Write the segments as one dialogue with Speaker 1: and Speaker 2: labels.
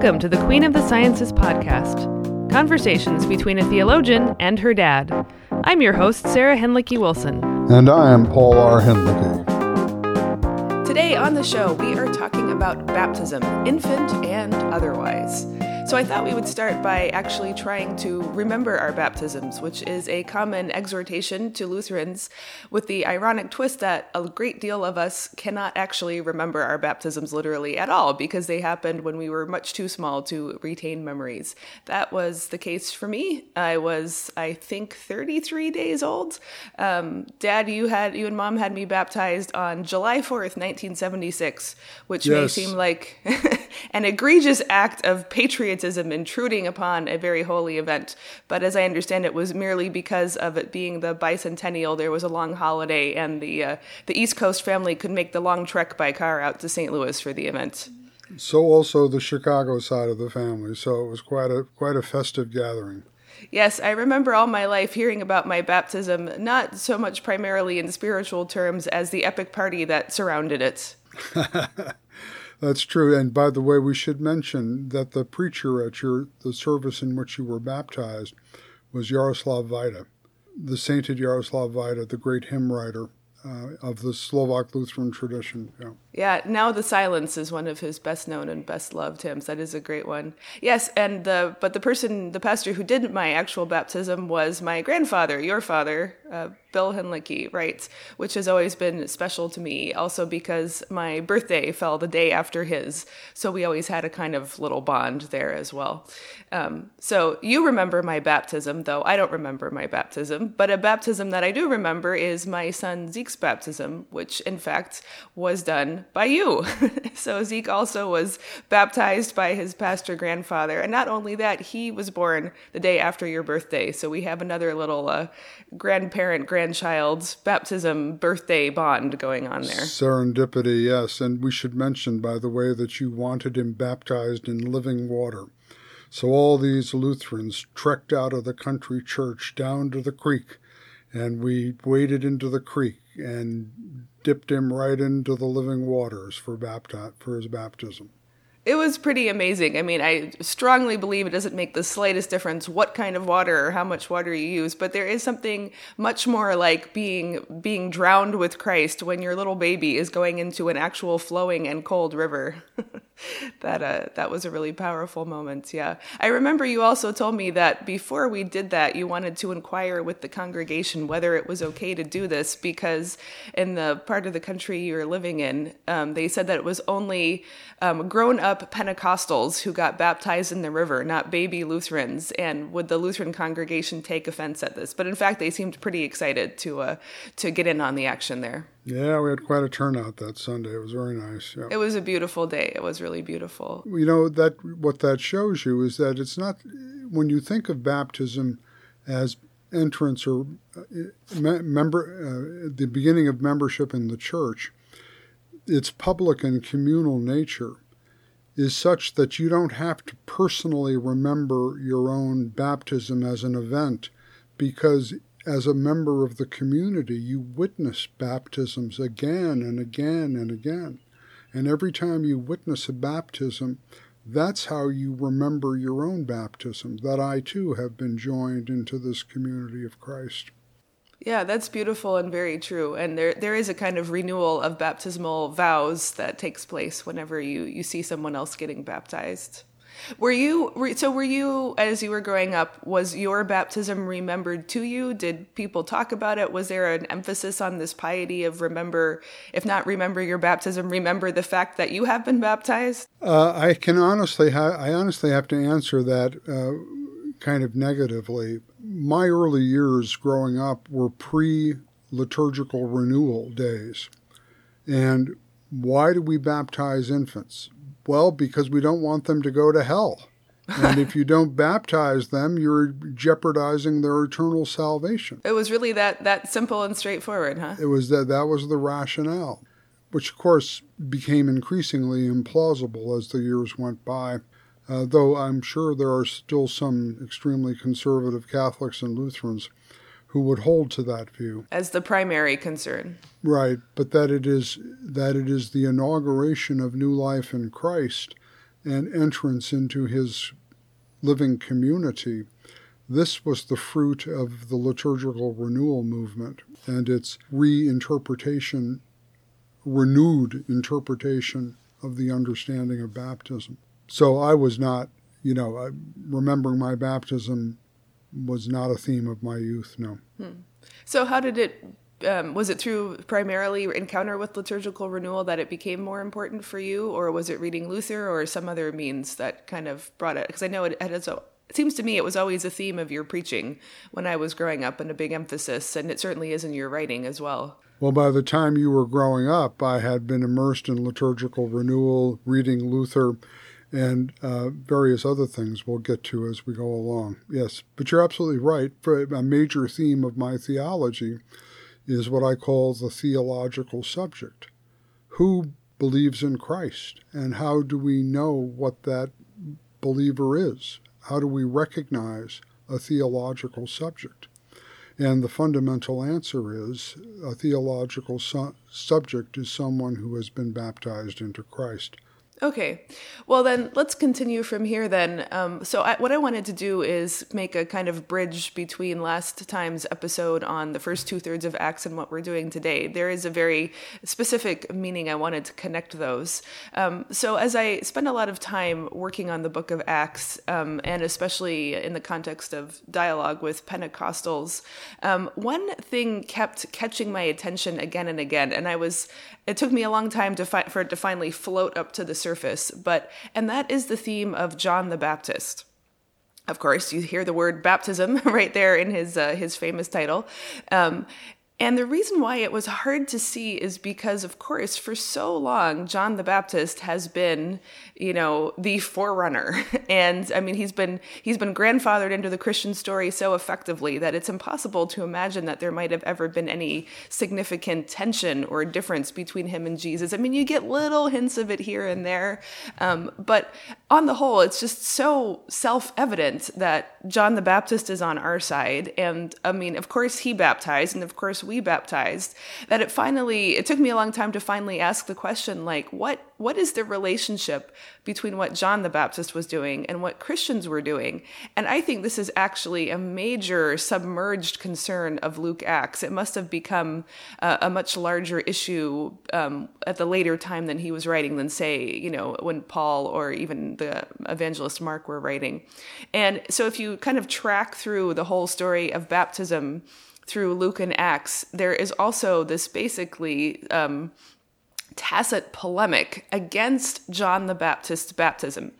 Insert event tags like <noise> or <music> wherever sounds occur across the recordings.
Speaker 1: Welcome to the Queen of the Sciences podcast conversations between a theologian and her dad. I'm your host, Sarah Hinlicky Wilson.
Speaker 2: And I am Paul R. Hinlicky.
Speaker 1: Today on the show, we are talking about baptism, infant and otherwise. So I thought we would start by actually trying to remember our baptisms, which is a common exhortation to Lutherans, with the ironic twist that a great deal of us cannot actually remember our baptisms literally at all because they happened when we were much too small to retain memories. That was the case for me. I was, I think, 33 days old. Um, Dad, you had you and Mom had me baptized on July 4th, 1976, which yes. may seem like <laughs> an egregious act of patriotism patriotism intruding upon a very holy event. But as I understand it, was merely because of it being the bicentennial. There was a long holiday, and the uh, the East Coast family could make the long trek by car out to St. Louis for the event.
Speaker 2: So also the Chicago side of the family. So it was quite a quite a festive gathering.
Speaker 1: Yes, I remember all my life hearing about my baptism, not so much primarily in spiritual terms as the epic party that surrounded it. <laughs>
Speaker 2: That's true. And by the way, we should mention that the preacher at your the service in which you were baptized was Jaroslav Vajda, the sainted Jaroslav Vajda, the great hymn writer uh, of the Slovak Lutheran tradition.
Speaker 1: Yeah. Yeah, Now the Silence is one of his best known and best loved hymns. That is a great one. Yes, and the but the person, the pastor who did my actual baptism was my grandfather, your father, uh, Bill Hinlicky writes, which has always been special to me, also because my birthday fell the day after his. So we always had a kind of little bond there as well. Um, so you remember my baptism, though I don't remember my baptism. But a baptism that I do remember is my son Zeke's baptism, which in fact was done by you. <laughs> so Zeke also was baptized by his pastor grandfather. And not only that, he was born the day after your birthday. So we have another little uh, grandparent, grandchild's baptism birthday bond going on there.
Speaker 2: Serendipity, yes. And we should mention, by the way, that you wanted him baptized in living water. So all these Lutherans trekked out of the country church down to the creek, and we waded into the creek and dipped him right into the living waters for, bapti- for his baptism
Speaker 1: it was pretty amazing. I mean, I strongly believe it doesn't make the slightest difference what kind of water or how much water you use, but there is something much more like being being drowned with Christ when your little baby is going into an actual flowing and cold river. <laughs> that uh, that was a really powerful moment. Yeah, I remember you also told me that before we did that, you wanted to inquire with the congregation whether it was okay to do this because in the part of the country you were living in, um, they said that it was only um, grown up Pentecostals who got baptized in the river, not baby Lutherans. And would the Lutheran congregation take offense at this? But in fact, they seemed pretty excited to uh, to get in on the action there.
Speaker 2: Yeah, we had quite a turnout that Sunday. It was very nice. Yeah.
Speaker 1: It was a beautiful day. It was really beautiful.
Speaker 2: You know that what that shows you is that it's not when you think of baptism as entrance or uh, member uh, the beginning of membership in the church its public and communal nature is such that you don't have to personally remember your own baptism as an event because as a member of the community you witness baptisms again and again and again. And every time you witness a baptism that's how you remember your own baptism that I too have been joined into this community of Christ
Speaker 1: yeah, that's beautiful and very true. And there there is a kind of renewal of baptismal vows that takes place whenever you you see someone else getting baptized. Were you so were you as you were growing up was your baptism remembered to you? Did people talk about it? Was there an emphasis on this piety of remember if not remember your baptism, remember the fact that you have been baptized?
Speaker 2: Uh, I can honestly I honestly have to answer that uh, kind of negatively my early years growing up were pre liturgical renewal days. And why do we baptize infants? Well, because we don't want them to go to hell. and if you don't baptize them, you're jeopardizing their eternal salvation.
Speaker 1: It was really that that simple and straightforward, huh?
Speaker 2: It was that that was the rationale, which of course became increasingly implausible as the years went by uh, though I'm sure there are still some extremely conservative Catholics and Lutherans who would hold to that view
Speaker 1: as the primary concern.
Speaker 2: Right, but that it is that it is the inauguration of new life in Christ and entrance into his living community, this was the fruit of the liturgical renewal movement and its reinterpretation, renewed interpretation of the understanding of baptism. So I was not, you know, remembering my baptism was not a theme of my youth, no. Hmm.
Speaker 1: So how did it um, was it through primarily encounter with liturgical renewal that it became more important for you, or was it reading Luther or some other means that kind of brought it? Because I know it, it, has, it seems to me it was always a theme of your preaching when I was growing up and a big emphasis, and it certainly is in your writing as well.
Speaker 2: Well, by the time you were growing up, I had been immersed in liturgical renewal, reading Luther, and uh, various other things we'll get to as we go along. Yes, but you're absolutely right. For a major theme of my theology is what I call the theological subject. Who believes in Christ, and how do we know what that believer is? How do we recognize a theological subject? And the fundamental answer is a theological su- subject is someone who has been baptized into Christ.
Speaker 1: Okay. Well, then let's continue from here then. Um, so, I, what I wanted to do is make a kind of bridge between last time's episode on the first two thirds of Acts and what we're doing today. There is a very specific meaning I wanted to connect those. Um, so, as I spend a lot of time working on the book of Acts, um, and especially in the context of dialogue with Pentecostals, um, one thing kept catching my attention again and again. And I was, it took me a long time to fi- for it to finally float up to the surface surface, but and that is the theme of John the Baptist. Of course, you hear the word baptism <laughs> right there in his uh, his famous title, um, and the reason why it was hard to see is because, of course, for so long, John the Baptist has been, you know, the forerunner. <laughs> And I mean, he's been he's been grandfathered into the Christian story so effectively that it's impossible to imagine that there might have ever been any significant tension or difference between him and Jesus. I mean, you get little hints of it here and there, um, but on the whole, it's just so self-evident that John the Baptist is on our side. And I mean, of course, he baptized, and of course we baptized that it finally it took me a long time to finally ask the question like what what is the relationship between what John the Baptist was doing and what Christians were doing? And I think this is actually a major submerged concern of Luke Acts. It must have become uh, a much larger issue um, at the later time than he was writing than say you know when Paul or even the evangelist Mark were writing. And so if you kind of track through the whole story of baptism through Luke and Acts, there is also this basically um, tacit polemic against John the Baptist's baptism.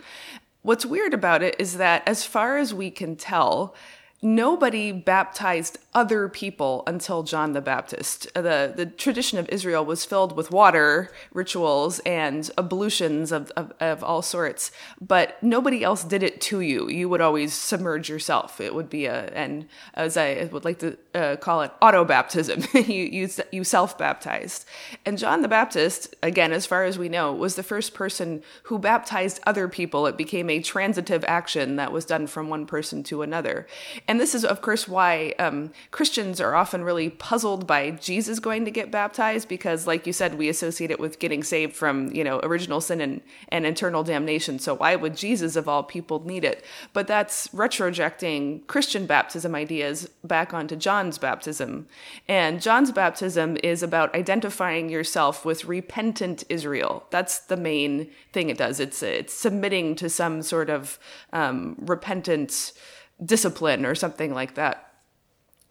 Speaker 1: What's weird about it is that, as far as we can tell, nobody baptized other people until John the Baptist. Uh, the, the tradition of Israel was filled with water rituals and ablutions of, of, of, all sorts, but nobody else did it to you. You would always submerge yourself. It would be a, and as I would like to uh, call it, auto baptism. <laughs> you, you, you self baptized. And John the Baptist, again, as far as we know, was the first person who baptized other people. It became a transitive action that was done from one person to another. And this is, of course, why um, Christians are often really puzzled by Jesus going to get baptized because, like you said, we associate it with getting saved from, you know, original sin and, and eternal damnation. So why would Jesus, of all people, need it? But that's retrojecting Christian baptism ideas back onto John's baptism. And John's baptism is about identifying yourself with repentant Israel. That's the main thing it does. It's, it's submitting to some sort of um, discipline or something like that.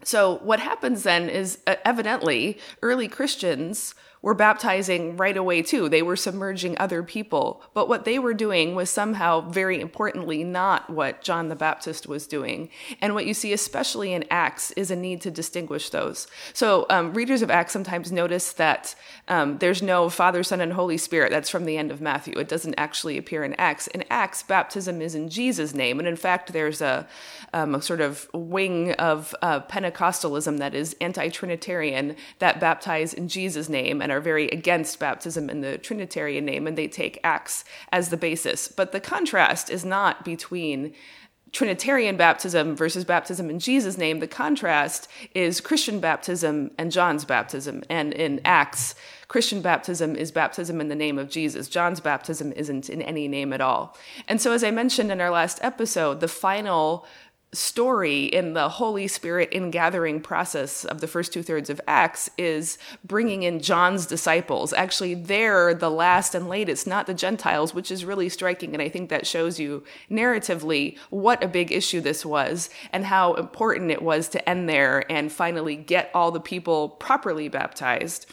Speaker 1: So, what happens then is uh, evidently early Christians were baptizing right away too. They were submerging other people. But what they were doing was somehow, very importantly, not what John the Baptist was doing. And what you see, especially in Acts, is a need to distinguish those. So um, readers of Acts sometimes notice that um, there's no Father, Son, and Holy Spirit. That's from the end of Matthew. It doesn't actually appear in Acts. In Acts, baptism is in Jesus' name. And in fact, there's a, um, a sort of wing of uh, Pentecostalism that is anti Trinitarian that baptize in Jesus' name and are very against baptism in the Trinitarian name, and they take Acts as the basis. But the contrast is not between Trinitarian baptism versus baptism in Jesus' name, the contrast is Christian baptism and John's baptism. And in Acts, Christian baptism is baptism in the name of Jesus. John's baptism isn't in any name at all. And so, as I mentioned in our last episode, the final story in the Holy Spirit ingathering process of the first two thirds of Acts is bringing in John's disciples. Actually, they're the last and latest, not the Gentiles, which is really striking. And I think that shows you narratively what a big issue this was and how important it was to end there and finally get all the people properly baptized.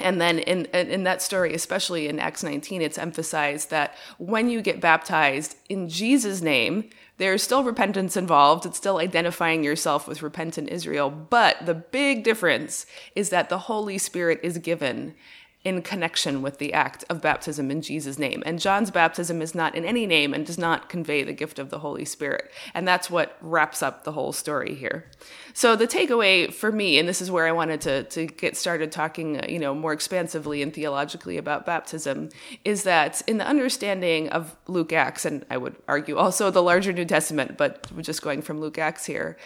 Speaker 1: And then in, in that story, especially in Acts 19, it's emphasized that when you get baptized in Jesus' name, there's still repentance involved. It's still identifying yourself with repentant Israel. But the big difference is that the Holy Spirit is given in connection with the act of baptism in Jesus' name. And John's baptism is not in any name and does not convey the gift of the Holy Spirit. And that's what wraps up the whole story here. So the takeaway for me, and this is where I wanted to, to get started talking, uh, you know, more expansively and theologically about baptism, is that in the understanding of Luke Acts, and I would argue also the larger New Testament, but we're just going from Luke Acts here,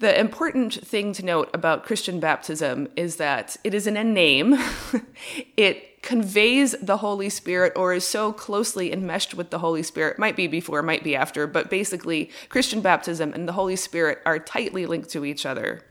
Speaker 1: the important thing to note about Christian baptism is that it is in a name. <laughs> it conveys the Holy Spirit or is so closely enmeshed with the Holy Spirit, might be before, might be after, but basically, Christian baptism and the Holy Spirit are tightly linked to each other.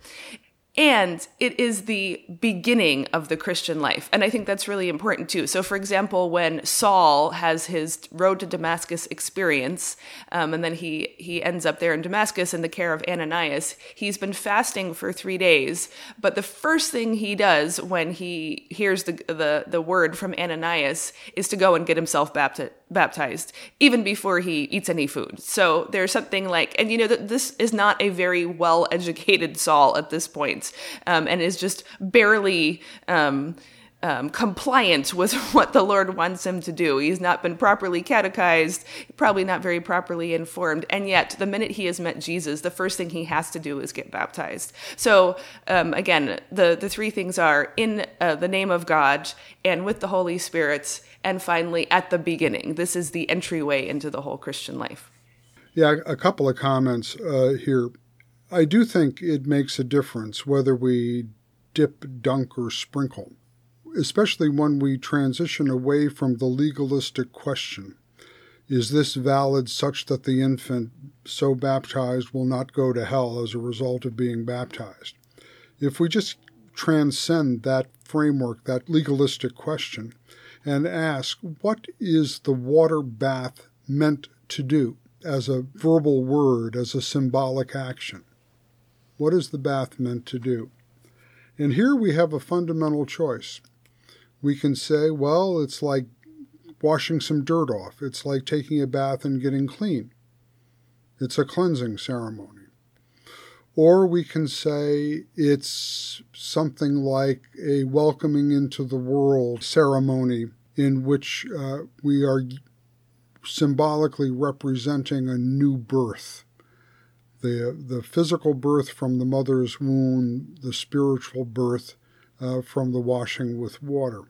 Speaker 1: And it is the beginning of the Christian life. And I think that's really important too. So, for example, when Saul has his road to Damascus experience, um, and then he, he ends up there in Damascus in the care of Ananias, he's been fasting for three days. But the first thing he does when he hears the, the, the word from Ananias is to go and get himself baptized baptized even before he eats any food. So there's something like, and you know, this is not a very well educated Saul at this point, um, and is just barely. Um, um, compliant <laughs> with what the Lord wants him to do. He's not been properly catechized, probably not very properly informed, and yet the minute he has met Jesus, the first thing he has to do is get baptized. So um, again, the the three things are in uh, the name of God and with the Holy Spirit, and finally at the beginning. This is the entryway into the whole Christian life.
Speaker 2: Yeah, a couple of comments uh, here. I do think it makes a difference whether we dip, dunk, or sprinkle especially when we transition away from the legalistic question is this valid such that the infant so baptized will not go to hell as a result of being baptized? If we just transcend that framework, that legalistic question, and ask, what is the water bath meant to do as a verbal word, as a symbolic action? What is the bath meant to do? And here we have a fundamental choice we can say, well, it's like washing some dirt off. It's like taking a bath and getting clean. It's a cleansing ceremony. Or we can say it's something like a welcoming into the world ceremony in which uh, we are symbolically representing a new birth. The, the physical birth from the mother's womb, the spiritual birth uh, from the washing with water.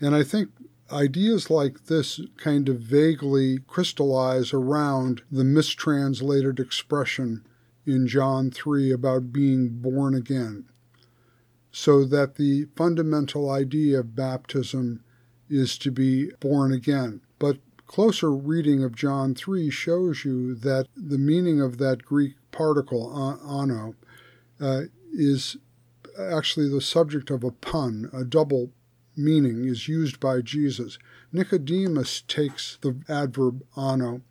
Speaker 2: And I think ideas like this kind of vaguely crystallize around the mistranslated expression in John 3 about being born again. So that the fundamental idea of baptism is to be born again. But closer reading of John 3 shows you that the meaning of that Greek particle, ano, uh, is actually the subject of a pun, a double meaning is used by Jesus. Nicodemus takes the adverb ano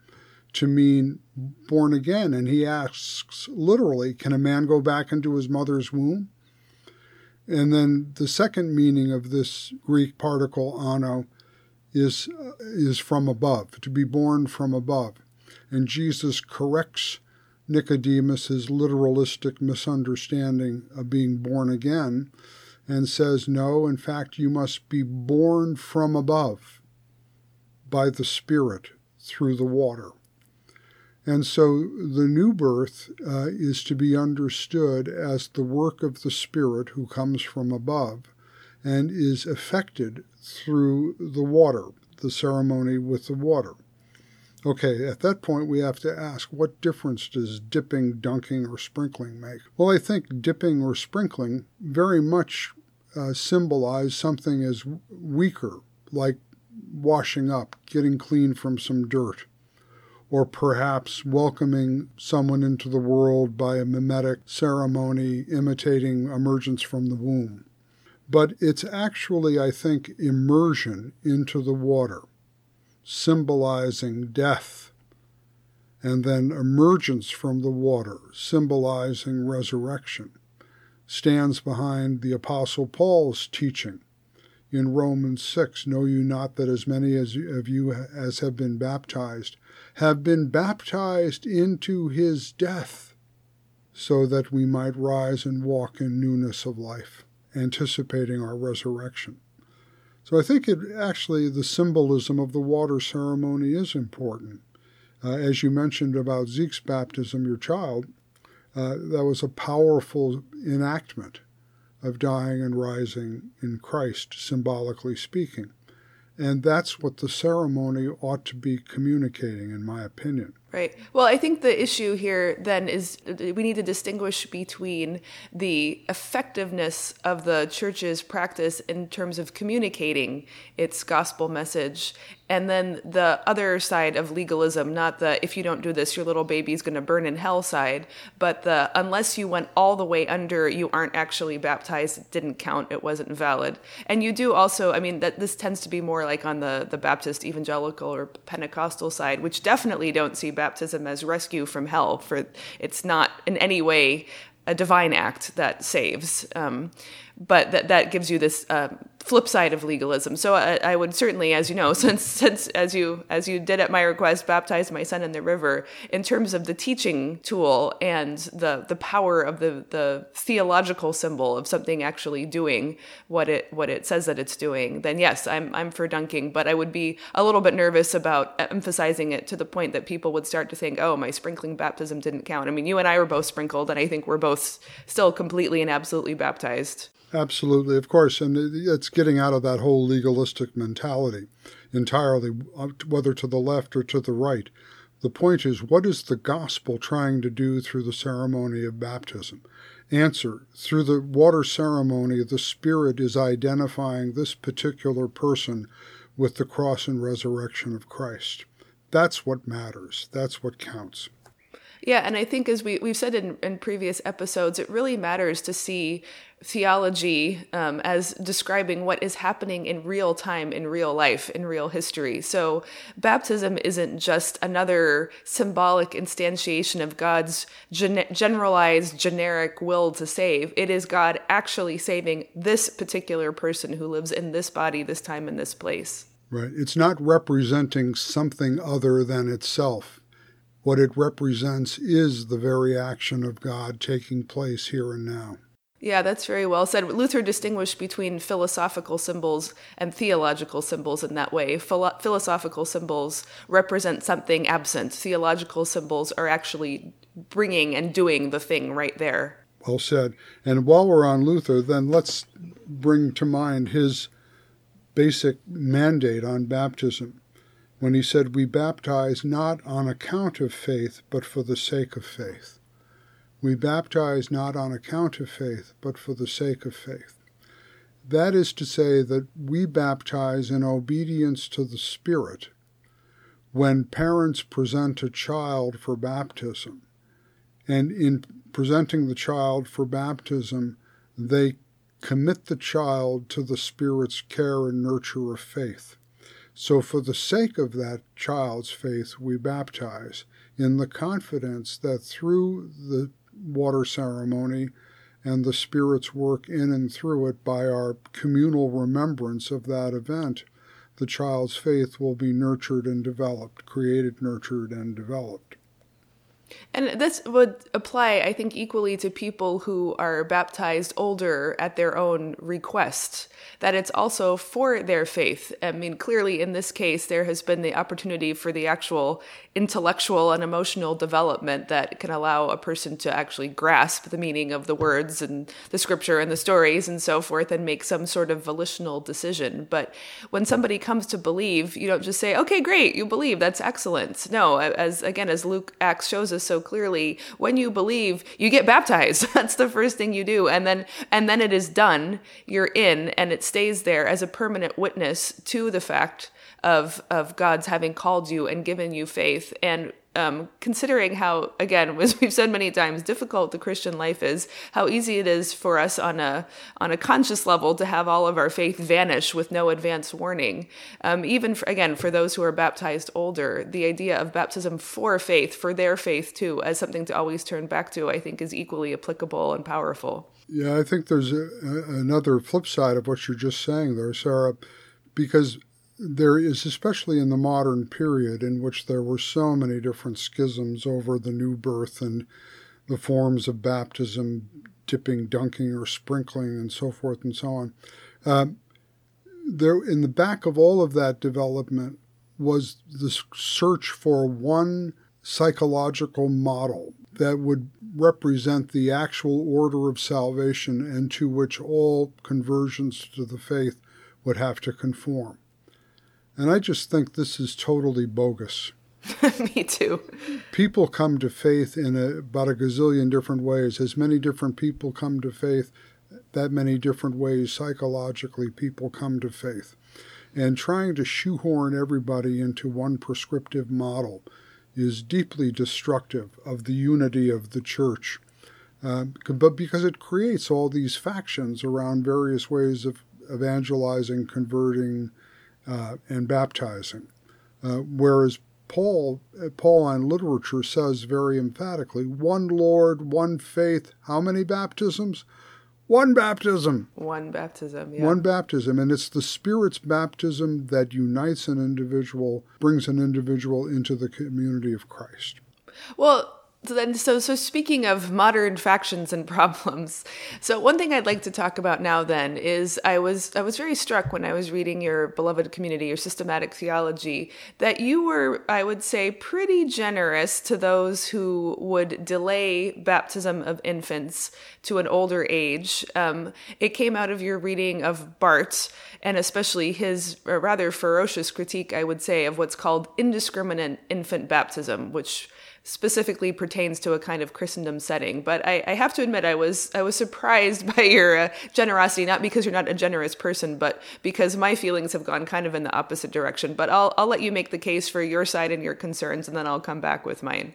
Speaker 2: to mean born again, and he asks literally, Can a man go back into his mother's womb? And then the second meaning of this Greek particle ano is, is from above, to be born from above. And Jesus corrects Nicodemus's literalistic misunderstanding of being born again and says, No, in fact, you must be born from above by the Spirit through the water. And so the new birth uh, is to be understood as the work of the Spirit who comes from above and is effected through the water, the ceremony with the water. Okay, at that point, we have to ask what difference does dipping, dunking, or sprinkling make? Well, I think dipping or sprinkling very much uh, symbolize something as weaker, like washing up, getting clean from some dirt, or perhaps welcoming someone into the world by a mimetic ceremony imitating emergence from the womb. But it's actually, I think, immersion into the water, symbolizing death, and then emergence from the water, symbolizing resurrection, stands behind the Apostle Paul's teaching in Romans 6 Know you not that as many of you as have been baptized have been baptized into his death, so that we might rise and walk in newness of life, anticipating our resurrection. So I think it actually the symbolism of the water ceremony is important. Uh, as you mentioned about Zeke's baptism, your child, uh, that was a powerful enactment of dying and rising in Christ, symbolically speaking. And that's what the ceremony ought to be communicating, in my opinion.
Speaker 1: Right. Well, I think the issue here then is we need to distinguish between the effectiveness of the church's practice in terms of communicating its gospel message and then the other side of legalism, not the if you don't do this, your little baby's going to burn in hell side, but the unless you went all the way under, you aren't actually baptized, it didn't count, it wasn't valid. And you do also, I mean, that this tends to be more like on the, the Baptist evangelical or Pentecostal side, which definitely don't see baptism as rescue from hell, for it's not in any way a divine act that saves. Um, but that, that gives you this uh, flip side of legalism. So I, I, would certainly, as you know, <laughs> since since as you as you did at my request, baptize my son in the river. In terms of the teaching tool and the the power of the the theological symbol of something actually doing what it what it says that it's doing, then yes, I'm I'm for dunking. But I would be a little bit nervous about emphasizing it to the point that people would start to think, oh, my sprinkling baptism didn't count. I mean, you and I were both sprinkled, and I think we're both still completely and absolutely baptized.
Speaker 2: Absolutely, of course, and it's getting out of that whole legalistic mentality entirely, uh, whether to the left or to the right. The point is, what is the gospel trying to do through the ceremony of baptism? Answer Through the water ceremony, the Spirit is identifying this particular person with the cross and resurrection of Christ. That's what matters. That's what counts.
Speaker 1: Yeah, and I think as we, we've said in, in previous episodes, it really matters to see theology um, as describing what is happening in real time, in real life, in real history. So baptism isn't just another symbolic instantiation of God's gen- generalized, generic will to save. It is God actually saving this particular person who lives in this body, this time, in this place.
Speaker 2: Right. It's not representing something other than itself. What it represents is the very action of God taking place here and now.
Speaker 1: Yeah, that's very well said. Luther distinguished between philosophical symbols and theological symbols in that way. Philo- philosophical symbols represent something absent, theological symbols are actually bringing and doing the thing right there.
Speaker 2: Well said. And while we're on Luther, then let's bring to mind his basic mandate on baptism when he said, We baptize not on account of faith, but for the sake of faith. We baptize not on account of faith, but for the sake of faith. That is to say, that we baptize in obedience to the Spirit. When parents present a child for baptism, and in presenting the child for baptism, they commit the child to the Spirit's care and nurture of faith. So, for the sake of that child's faith, we baptize in the confidence that through the water ceremony and the Spirit's work in and through it by our communal remembrance of that event, the child's faith will be nurtured and developed, created, nurtured, and developed.
Speaker 1: And this would apply, I think, equally to people who are baptized older at their own request, that it's also for their faith. I mean, clearly in this case, there has been the opportunity for the actual intellectual and emotional development that can allow a person to actually grasp the meaning of the words and the scripture and the stories and so forth and make some sort of volitional decision. But when somebody comes to believe, you don't just say, okay, great, you believe, that's excellent. No, as again, as Luke Acts shows us so clearly, when you believe, you get baptized. <laughs> that's the first thing you do. And then, and then it is done. You're in and it stays there as a permanent witness to the fact of of God's having called you and given you faith. And um, considering how again <laughs> as we've said many times difficult the Christian life is how easy it is for us on a on a conscious level to have all of our faith vanish with no advance warning. Um, even for, again for those who are baptized older the idea of baptism for faith for their faith too as something to always turn back to I think is equally applicable and powerful.
Speaker 2: Yeah I think there's a, a, another flip side of what you're just saying there Sarah because there is, especially in the modern period in which there were so many different schisms over the new birth and the forms of baptism, dipping, dunking, or sprinkling, and so forth and so on. Uh, there, in the back of all of that development was the search for one psychological model that would represent the actual order of salvation and to which all conversions to the faith would have to conform. And I just think this is totally bogus. <laughs>
Speaker 1: Me too.
Speaker 2: People come to faith in a, about a gazillion different ways. As many different people come to faith, that many different ways psychologically people come to faith. And trying to shoehorn everybody into one prescriptive model is deeply destructive of the unity of the church. Uh, but because it creates all these factions around various ways of evangelizing, converting, uh, and baptizing. Uh, whereas Paul, uh, Pauline literature says very emphatically, one Lord, one faith. How many baptisms? One baptism.
Speaker 1: One baptism, yeah.
Speaker 2: One baptism. And it's the Spirit's baptism that unites an individual, brings an individual into the community of Christ.
Speaker 1: Well, so then so so speaking of modern factions and <laughs> problems so one thing i'd like to talk about now then is i was i was very struck when i was reading your beloved community your systematic theology that you were i would say pretty generous to those who would delay baptism of infants to an older age. Um, it came out of your reading of Barth and especially his rather ferocious critique i would say of what's called indiscriminate infant baptism which specifically pertains to a kind of Christendom setting. But I, I have to admit, I was I was surprised <laughs> by your uh, generosity, not because you're not a generous person, but because my feelings have gone kind of in the opposite direction. But I'll I'll let you make the case for your side and your concerns, and then I'll come back with mine.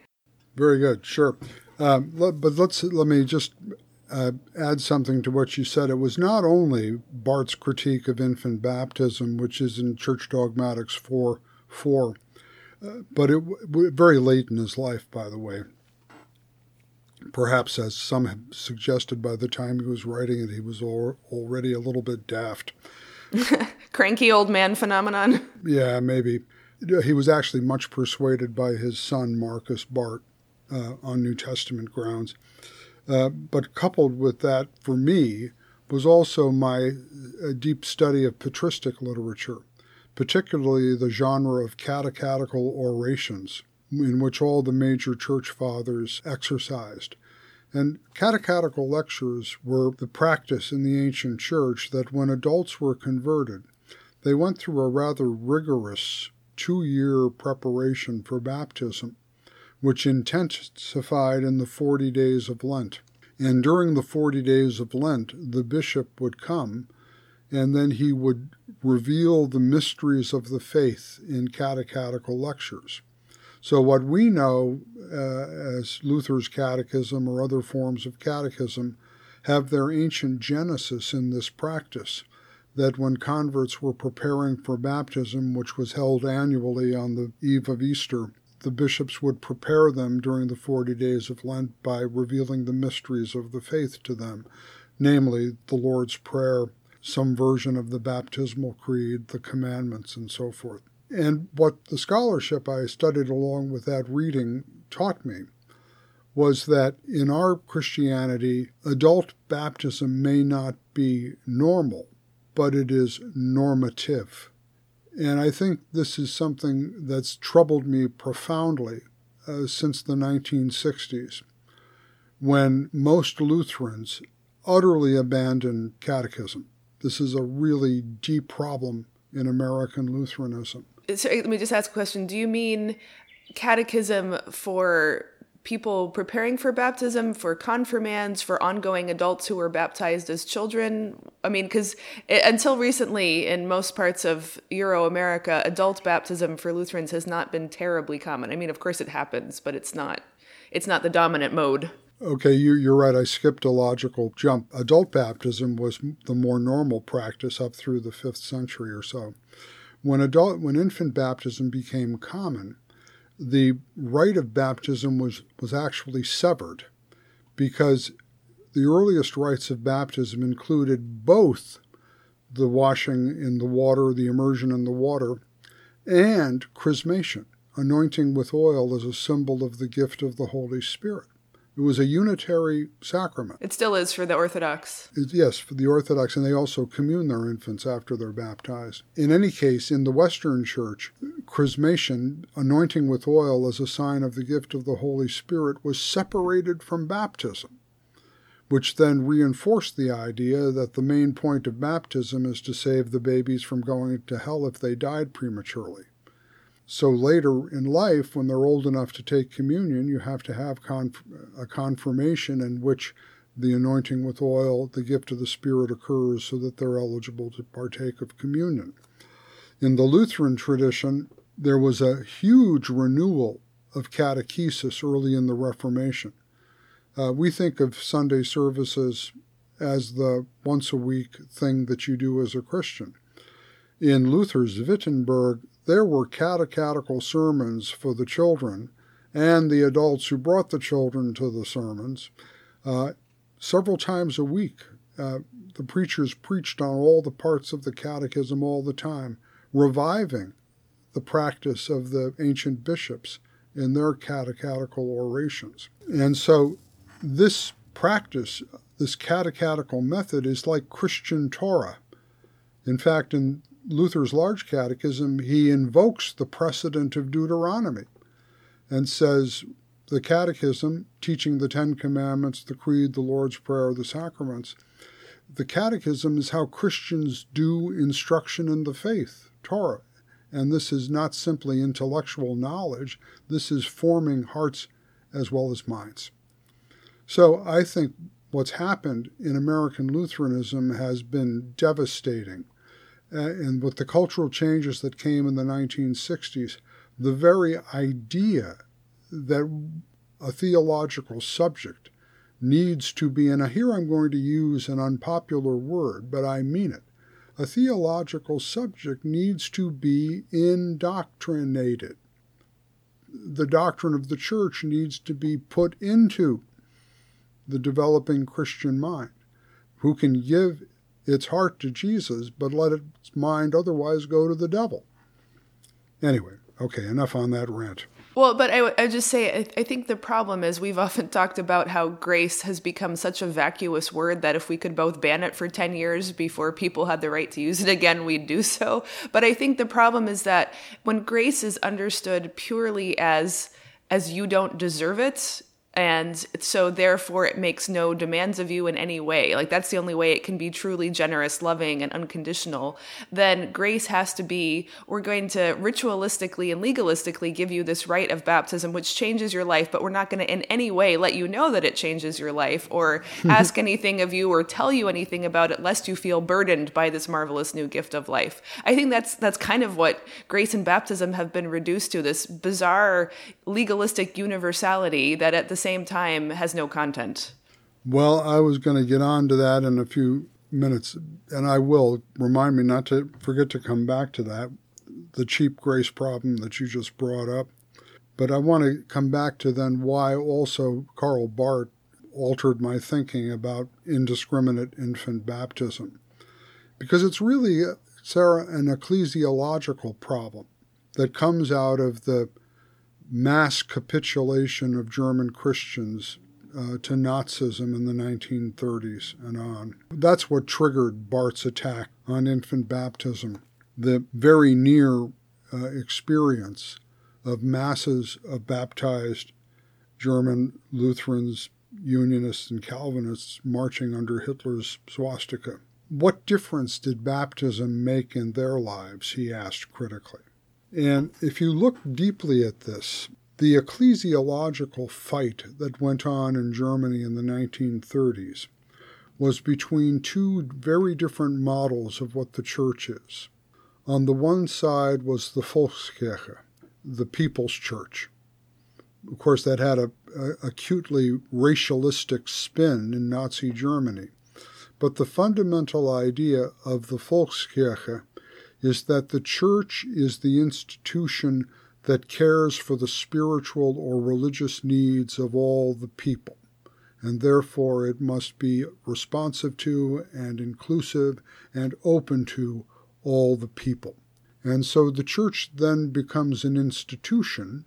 Speaker 2: Very good, sure. Um, but let's let me just uh, add something to what you said. It was not only Barth's critique of infant baptism, which is in Church Dogmatics 4 4, but it very late in his life, by the way. Perhaps, as some have suggested, by the time he was writing it, he was already a little bit daft. <laughs>
Speaker 1: Cranky old man phenomenon.
Speaker 2: Yeah, maybe. He was actually much persuaded by his son Markus Barth, uh, on New Testament grounds. Uh, but coupled with that, for me, was also my uh, deep study of patristic literature particularly the genre of catechetical orations, in which all the major church fathers exercised. And catechetical lectures were the practice in the ancient church that when adults were converted, they went through a rather rigorous two year preparation for baptism, which intensified in the 40 days of Lent. And during the 40 days of Lent, the bishop would come and then he would reveal the mysteries of the faith in catechetical lectures. So, what we know uh, as Luther's catechism or other forms of catechism have their ancient genesis in this practice that when converts were preparing for baptism, which was held annually on the eve of Easter, the bishops would prepare them during the 40 days of Lent by revealing the mysteries of the faith to them, namely the Lord's Prayer some version of the baptismal creed, the commandments, and so forth. And what the scholarship I studied along with that reading taught me was that in our Christianity, adult baptism may not be normal, but it is normative. And I think this is something that's troubled me profoundly uh, since the 1960s, when most Lutherans utterly abandoned catechism. This is a really deep problem in American Lutheranism.
Speaker 1: So let me just ask a question. Do you mean catechism for people preparing for baptism, for confirmands, for ongoing adults who were baptized as children. I mean, because until recently, in most parts of Euro America, adult baptism for Lutherans has not been terribly common. I mean, of course it happens, but it's not. It's not the dominant mode.
Speaker 2: Okay, you, you're right. I skipped a logical jump. Adult baptism was the more normal practice up through the fifth century or so. When adult, when infant baptism became common, the rite of baptism was, was actually severed because the earliest rites of baptism included both the washing in the water, the immersion in the water, and chrismation, anointing with oil as a symbol of the gift of the Holy Spirit. It was a unitary sacrament.
Speaker 1: It still is for the Orthodox.
Speaker 2: It, yes, for the Orthodox, and they also commune their infants after they're baptized. In any case, in the Western Church, chrismation, anointing with oil as a sign of the gift of the Holy Spirit, was separated from baptism, which then reinforced the idea that the main point of baptism is to save the babies from going to hell if they died prematurely. So later in life, when they're old enough to take communion, you have to have conf- a confirmation in which the anointing with oil, the gift of the Spirit occurs so that they're eligible to partake of communion. In the Lutheran tradition, there was a huge renewal of catechesis early in the Reformation. Uh, we think of Sunday services as the once a week thing that you do as a Christian. In Luther's Wittenberg, there were catechetical sermons for the children and the adults who brought the children to the sermons uh, several times a week. Uh, the preachers preached on all the parts of the catechism all the time, reviving the practice of the ancient bishops in their catechetical orations. And so this practice, this catechetical method, is like Christian Torah. In fact, in Luther's Large Catechism, he invokes the precedent of Deuteronomy and says the Catechism, teaching the Ten Commandments, the Creed, the Lord's Prayer, the sacraments, the Catechism is how Christians do instruction in the faith, Torah. And this is not simply intellectual knowledge, this is forming hearts as well as minds. So I think what's happened in American Lutheranism has been devastating and with the cultural changes that came in the 1960s, the very idea that a theological subject needs to be, and here I'm going to use an unpopular word, but I mean it. A theological subject needs to be indoctrinated. The doctrine of the church needs to be put into the developing Christian mind, who can give its heart to Jesus, but let its mind otherwise go to the devil. Anyway, okay, enough on that rant.
Speaker 1: Well, but I would just say, I, I think the problem is we've often <laughs> talked about how grace has become such a vacuous word that if we could both ban it for 10 years before people had the right to use it again, we'd do so. But I think the problem is that when grace is understood purely as as you don't deserve it and so therefore it makes no demands of you in any way. Like that's the only way it can be truly generous loving and unconditional. Then grace has to be we're going to ritualistically and legalistically give you this rite of baptism which changes your life but we're not going to in any way let you know that it changes your life or <laughs> ask anything of you or tell you anything about it lest you feel burdened by this marvelous new gift of life. I think that's that's kind of what grace and baptism have been reduced to this bizarre legalistic universality that at the same time has no content.
Speaker 2: Well, I was going to get on to that in a few minutes, and I will. Remind me not to forget to come back to that, the cheap grace problem that you just brought up. But I want to come back to then why also Karl Barth altered my thinking about indiscriminate infant baptism. Because it's really, uh, Sarah, an ecclesiological problem that comes out of the mass capitulation of German Christians uh, to Nazism in the 1930s and on. That's what triggered Barth's attack on infant baptism. The very near uh, experience of masses of baptized German Lutherans, Unionists, and Calvinists marching under Hitler's swastika. What difference did baptism make in their lives? he asked critically. And if you look deeply at this, the ecclesiological fight that went on in Germany in the 1930s was between two very different models of what the church is. On the one side was the Volkskirche, the people's church. Of course, that had a, a acutely racialistic spin in Nazi Germany. But the fundamental idea of the Volkskirche is that the church is the institution that cares for the spiritual or religious needs of all the people, and therefore it must be responsive to and inclusive and open to all the people. And so the church then becomes an institution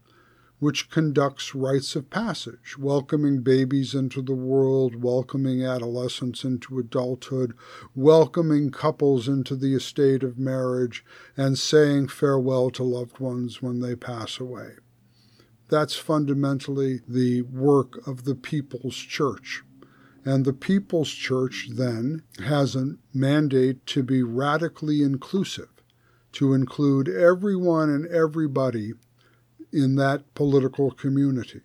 Speaker 2: which conducts rites of passage, welcoming babies into the world, welcoming adolescents into adulthood, welcoming couples into the estate of marriage, and saying farewell to loved ones when they pass away. That's fundamentally the work of the People's Church. And the People's Church then has a mandate to be radically inclusive, to include everyone and everybody in that political community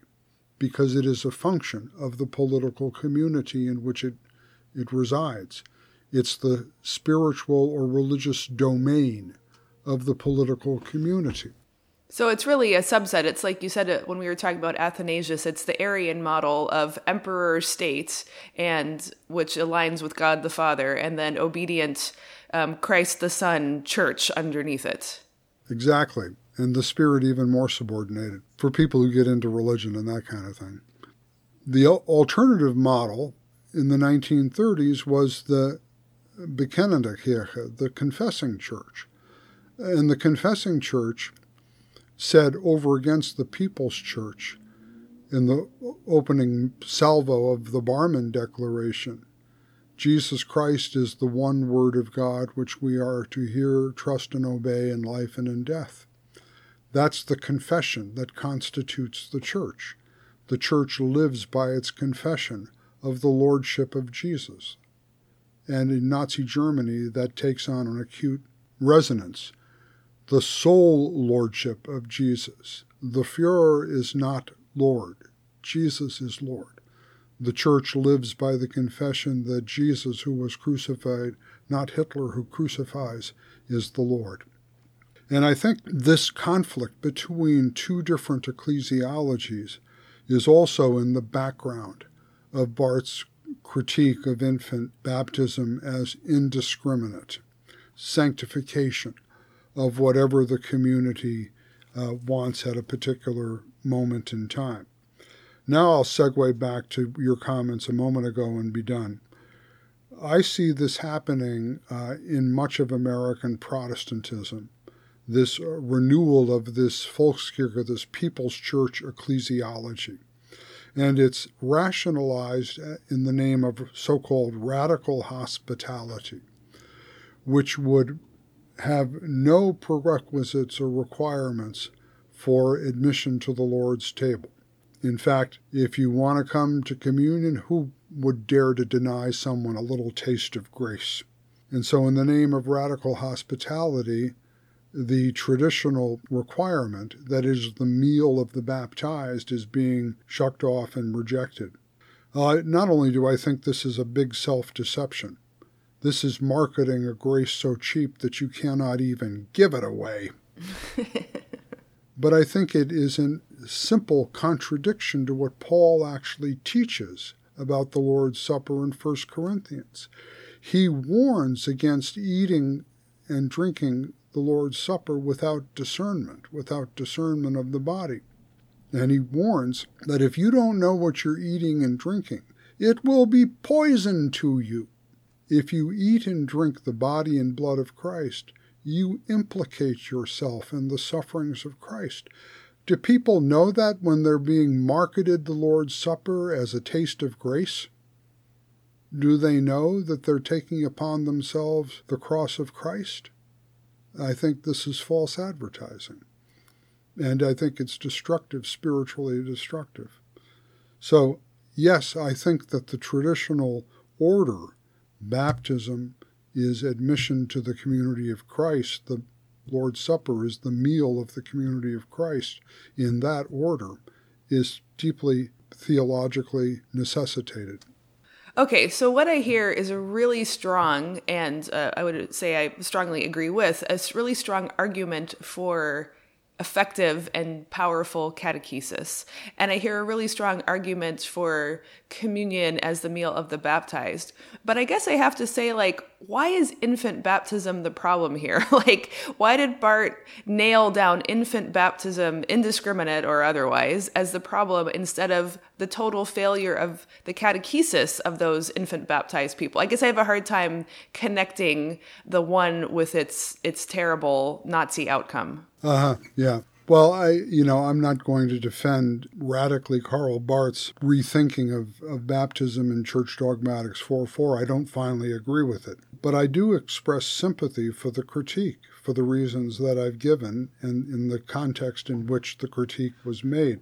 Speaker 2: because it is a function of the political community in which it, it resides. It's the spiritual or religious domain of the political community.
Speaker 1: So it's really a subset. It's like you said it when we were talking about Athanasius. It's the Arian model of emperor state, and which aligns with God the Father, and then obedient um, Christ the Son church underneath it.
Speaker 2: Exactly and the spirit even more subordinated for people who get into religion and that kind of thing. The alternative model in the 1930s was the Bekennende Kirche, the confessing church. And the confessing church said over against the People's Church in the opening salvo of the Barmen Declaration Jesus Christ is the one word of God which we are to hear, trust, and obey in life and in death. That's the confession that constitutes the church. The church lives by its confession of the lordship of Jesus. And in Nazi Germany, that takes on an acute resonance. The sole lordship of Jesus. The Fuhrer is not Lord, Jesus is Lord. The church lives by the confession that Jesus, who was crucified, not Hitler who crucifies, is the Lord. And I think this conflict between two different ecclesiologies is also in the background of Barth's critique of infant baptism as indiscriminate, sanctification of whatever the community uh, wants at a particular moment in time. Now I'll segue back to your comments a moment ago and be done. I see this happening uh, in much of American Protestantism this uh, renewal of this Volkskirche, this People's Church ecclesiology. And it's rationalized uh, in the name of so called radical hospitality, which would have no prerequisites or requirements for admission to the Lord's table. In fact, if you want to come to communion, who would dare to deny someone a little taste of grace? And so, in the name of radical hospitality, the traditional requirement, that is, the meal of the baptized, is being shucked off and rejected. Uh, not only do I think this is a big self deception, this is marketing a grace so cheap that you cannot even give it away. <laughs> but I think it is in simple contradiction to what Paul actually teaches about the Lord's Supper in 1 Corinthians. He warns against eating and drinking the Lord's Supper without discernment, without discernment of the body. And he warns that if you don't know what you're eating and drinking, it will be poison to you. If you eat and drink the body and blood of Christ, you implicate yourself in the sufferings of Christ. Do people know that when they're being marketed the Lord's Supper as a taste of grace? Do they know that they're taking upon themselves the cross of Christ? I think this is false advertising. And I think it's destructive, spiritually destructive. So, yes, I think that the traditional order, baptism, is admission to the community of Christ. The Lord's Supper is the meal of the community of Christ in that order, is deeply theologically necessitated.
Speaker 1: Okay, so what I hear is a really strong, and uh, I would say I strongly agree with, a really strong argument for effective and powerful catechesis. And I hear a really strong argument for communion as the meal of the baptized. But I guess I have to say, like, why is infant baptism the problem here? <laughs> like, why did Barth nail down infant baptism, indiscriminate or otherwise, as the problem instead of the total failure of the catechesis of those infant baptized people? I guess I have a hard time connecting the one with its its terrible Nazi outcome.
Speaker 2: Uh huh. Yeah. Well, I, you know, I'm not going to defend radically Karl Barth's rethinking of, of baptism in Church Dogmatics 4.4. I don't finally agree with it. But I do express sympathy for the critique for the reasons that I've given and in the context in which the critique was made.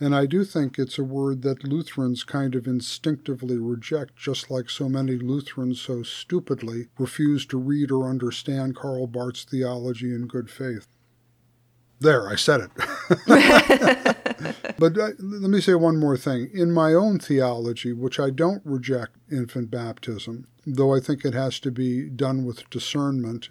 Speaker 2: And I do think it's a word that Lutherans kind of instinctively reject, just like so many Lutherans so stupidly refuse to read or understand Karl Barth's theology in good faith. There, I said it. <laughs> but uh, let me say one more thing. In my own theology, which I don't reject infant baptism, though I think it has to be done with discernment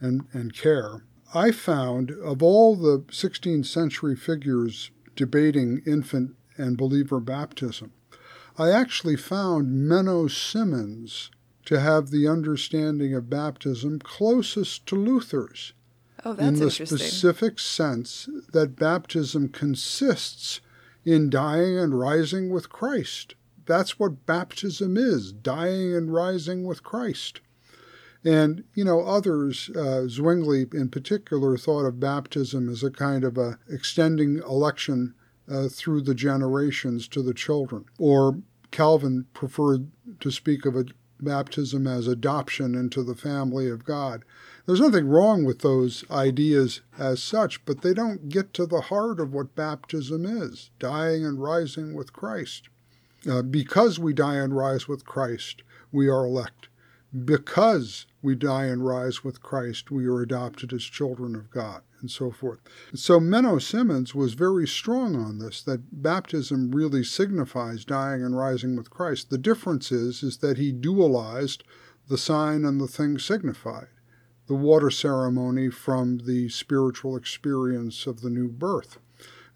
Speaker 2: and, and care, I found of all the 16th century figures debating infant and believer baptism, I actually found Menno Simons to have the understanding of baptism closest to Luther's.
Speaker 1: Oh, in
Speaker 2: the specific sense that baptism consists in dying and rising with Christ. That's what baptism is dying and rising with Christ. And, you know, others, uh, Zwingli in particular, thought of baptism as a kind of a extending election uh, through the generations to the children. Or Calvin preferred to speak of a baptism as adoption into the family of God. There's nothing wrong with those ideas as such, but they don't get to the heart of what baptism is dying and rising with Christ. Uh, because we die and rise with Christ, we are elect. Because we die and rise with Christ, we are adopted as children of God, and so forth. So Menno Simons was very strong on this, that baptism really signifies dying and rising with Christ. The difference is, is that he dualized the sign and the thing signified the water ceremony from the spiritual experience of the new birth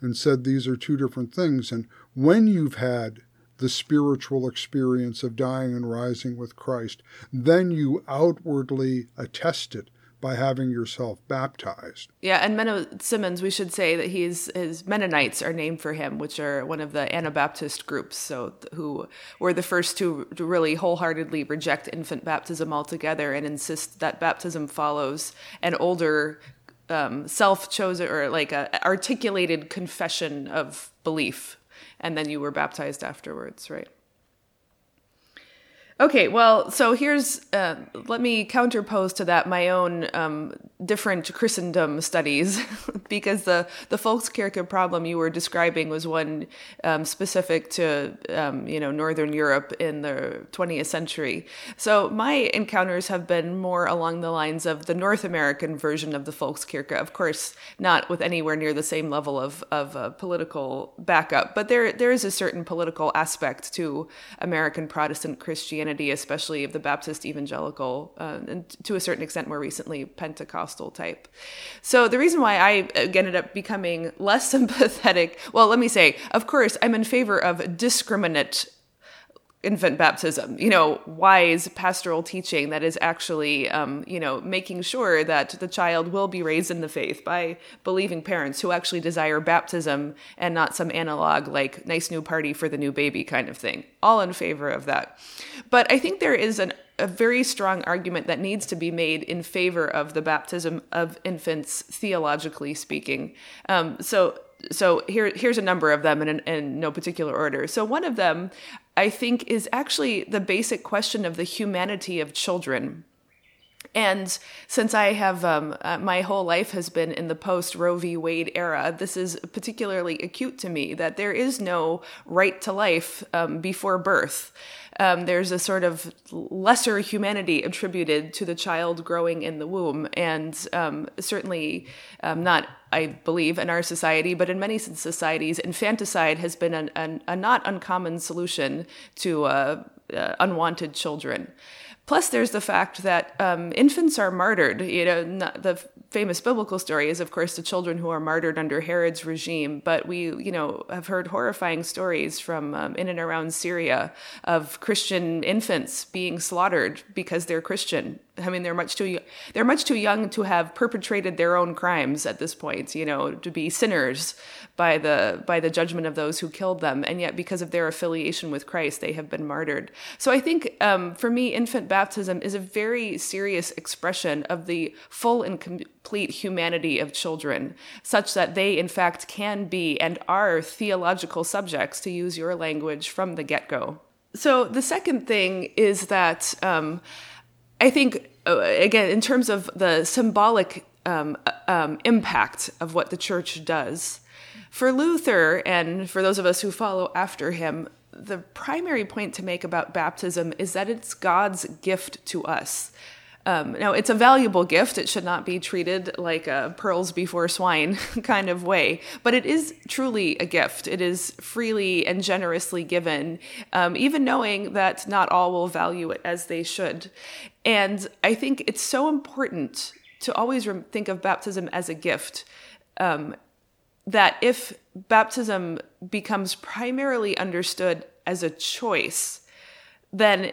Speaker 2: and said these are two different things. And when you've had the spiritual experience of dying and rising with Christ, then you outwardly attest it by having yourself baptized.
Speaker 1: Yeah, and Menno Simons, we should say that he's his Mennonites are named for him, which are one of the Anabaptist groups, so who were the first to, to really wholeheartedly reject infant baptism altogether and insist that baptism follows an older um, self-chosen or like a articulated confession of belief, and then you were baptized afterwards, right? Okay, well, so here's uh, let me counterpose to that my own um, different Christendom studies, <laughs> because the the Volkskirche problem you were describing was one um, specific to um, you know Northern Europe in the 20th century. So my encounters have been more along the lines of the North American version of the Volkskirche, of course, not with anywhere near the same level of of uh, political backup, but there there is a certain political aspect to American Protestant Christianity Christianity, especially of the Baptist evangelical, uh, and to a certain extent more recently Pentecostal type. So the reason why I again, ended up becoming less <laughs> sympathetic, well, let me say, of course, I'm in favor of discriminate infant baptism you know wise pastoral teaching that is actually um, you know making sure that the child will be raised in the faith by believing parents who actually desire baptism and not some analog like nice new party for the new baby kind of thing all in favor of that but i think there is an a very strong argument that needs to be made in favor of the baptism of infants, theologically speaking. Um, so, so here here's a number of them in, in no particular order. So one of them, I think, is actually the basic question of the humanity of children. And since I have, um, uh, my whole life has been in the post Roe v. Wade era, this is particularly acute to me that there is no right to life um, before birth. Um, there's a sort of lesser humanity attributed to the child growing in the womb, and um, certainly um, not, I believe, in our society, but in many societies, infanticide has been an, an, a not uncommon solution to uh, uh, unwanted children. Plus, there's the fact that um, infants are martyred. You know, the famous biblical story is, of course, the children who are martyred under Herod's regime. But we, you know, have heard horrifying stories from um, in and around Syria of Christian infants being slaughtered because they're Christian I mean, they're much too they're much too young to have perpetrated their own crimes at this point. You know, to be sinners by the by the judgment of those who killed them, and yet because of their affiliation with Christ, they have been martyred. So I think um, for me, infant baptism is a very serious expression of the full and complete humanity of children, such that they in fact can be and are theological subjects, to use your language, from the get go. So the second thing is that. Um, I think uh, again in terms of the symbolic um, uh, um, impact of what the church does for Luther and for those of us who follow after him. The primary point to make about baptism is that it's God's gift to us. Um, now, it's a valuable gift. It should not be treated like a pearls before swine <laughs> kind of way, but it is truly a gift. It is freely and generously given, um, even knowing that not all will value it as they should. And I think it's so important to always think of baptism as a gift. Um, that if baptism becomes primarily understood as a choice, then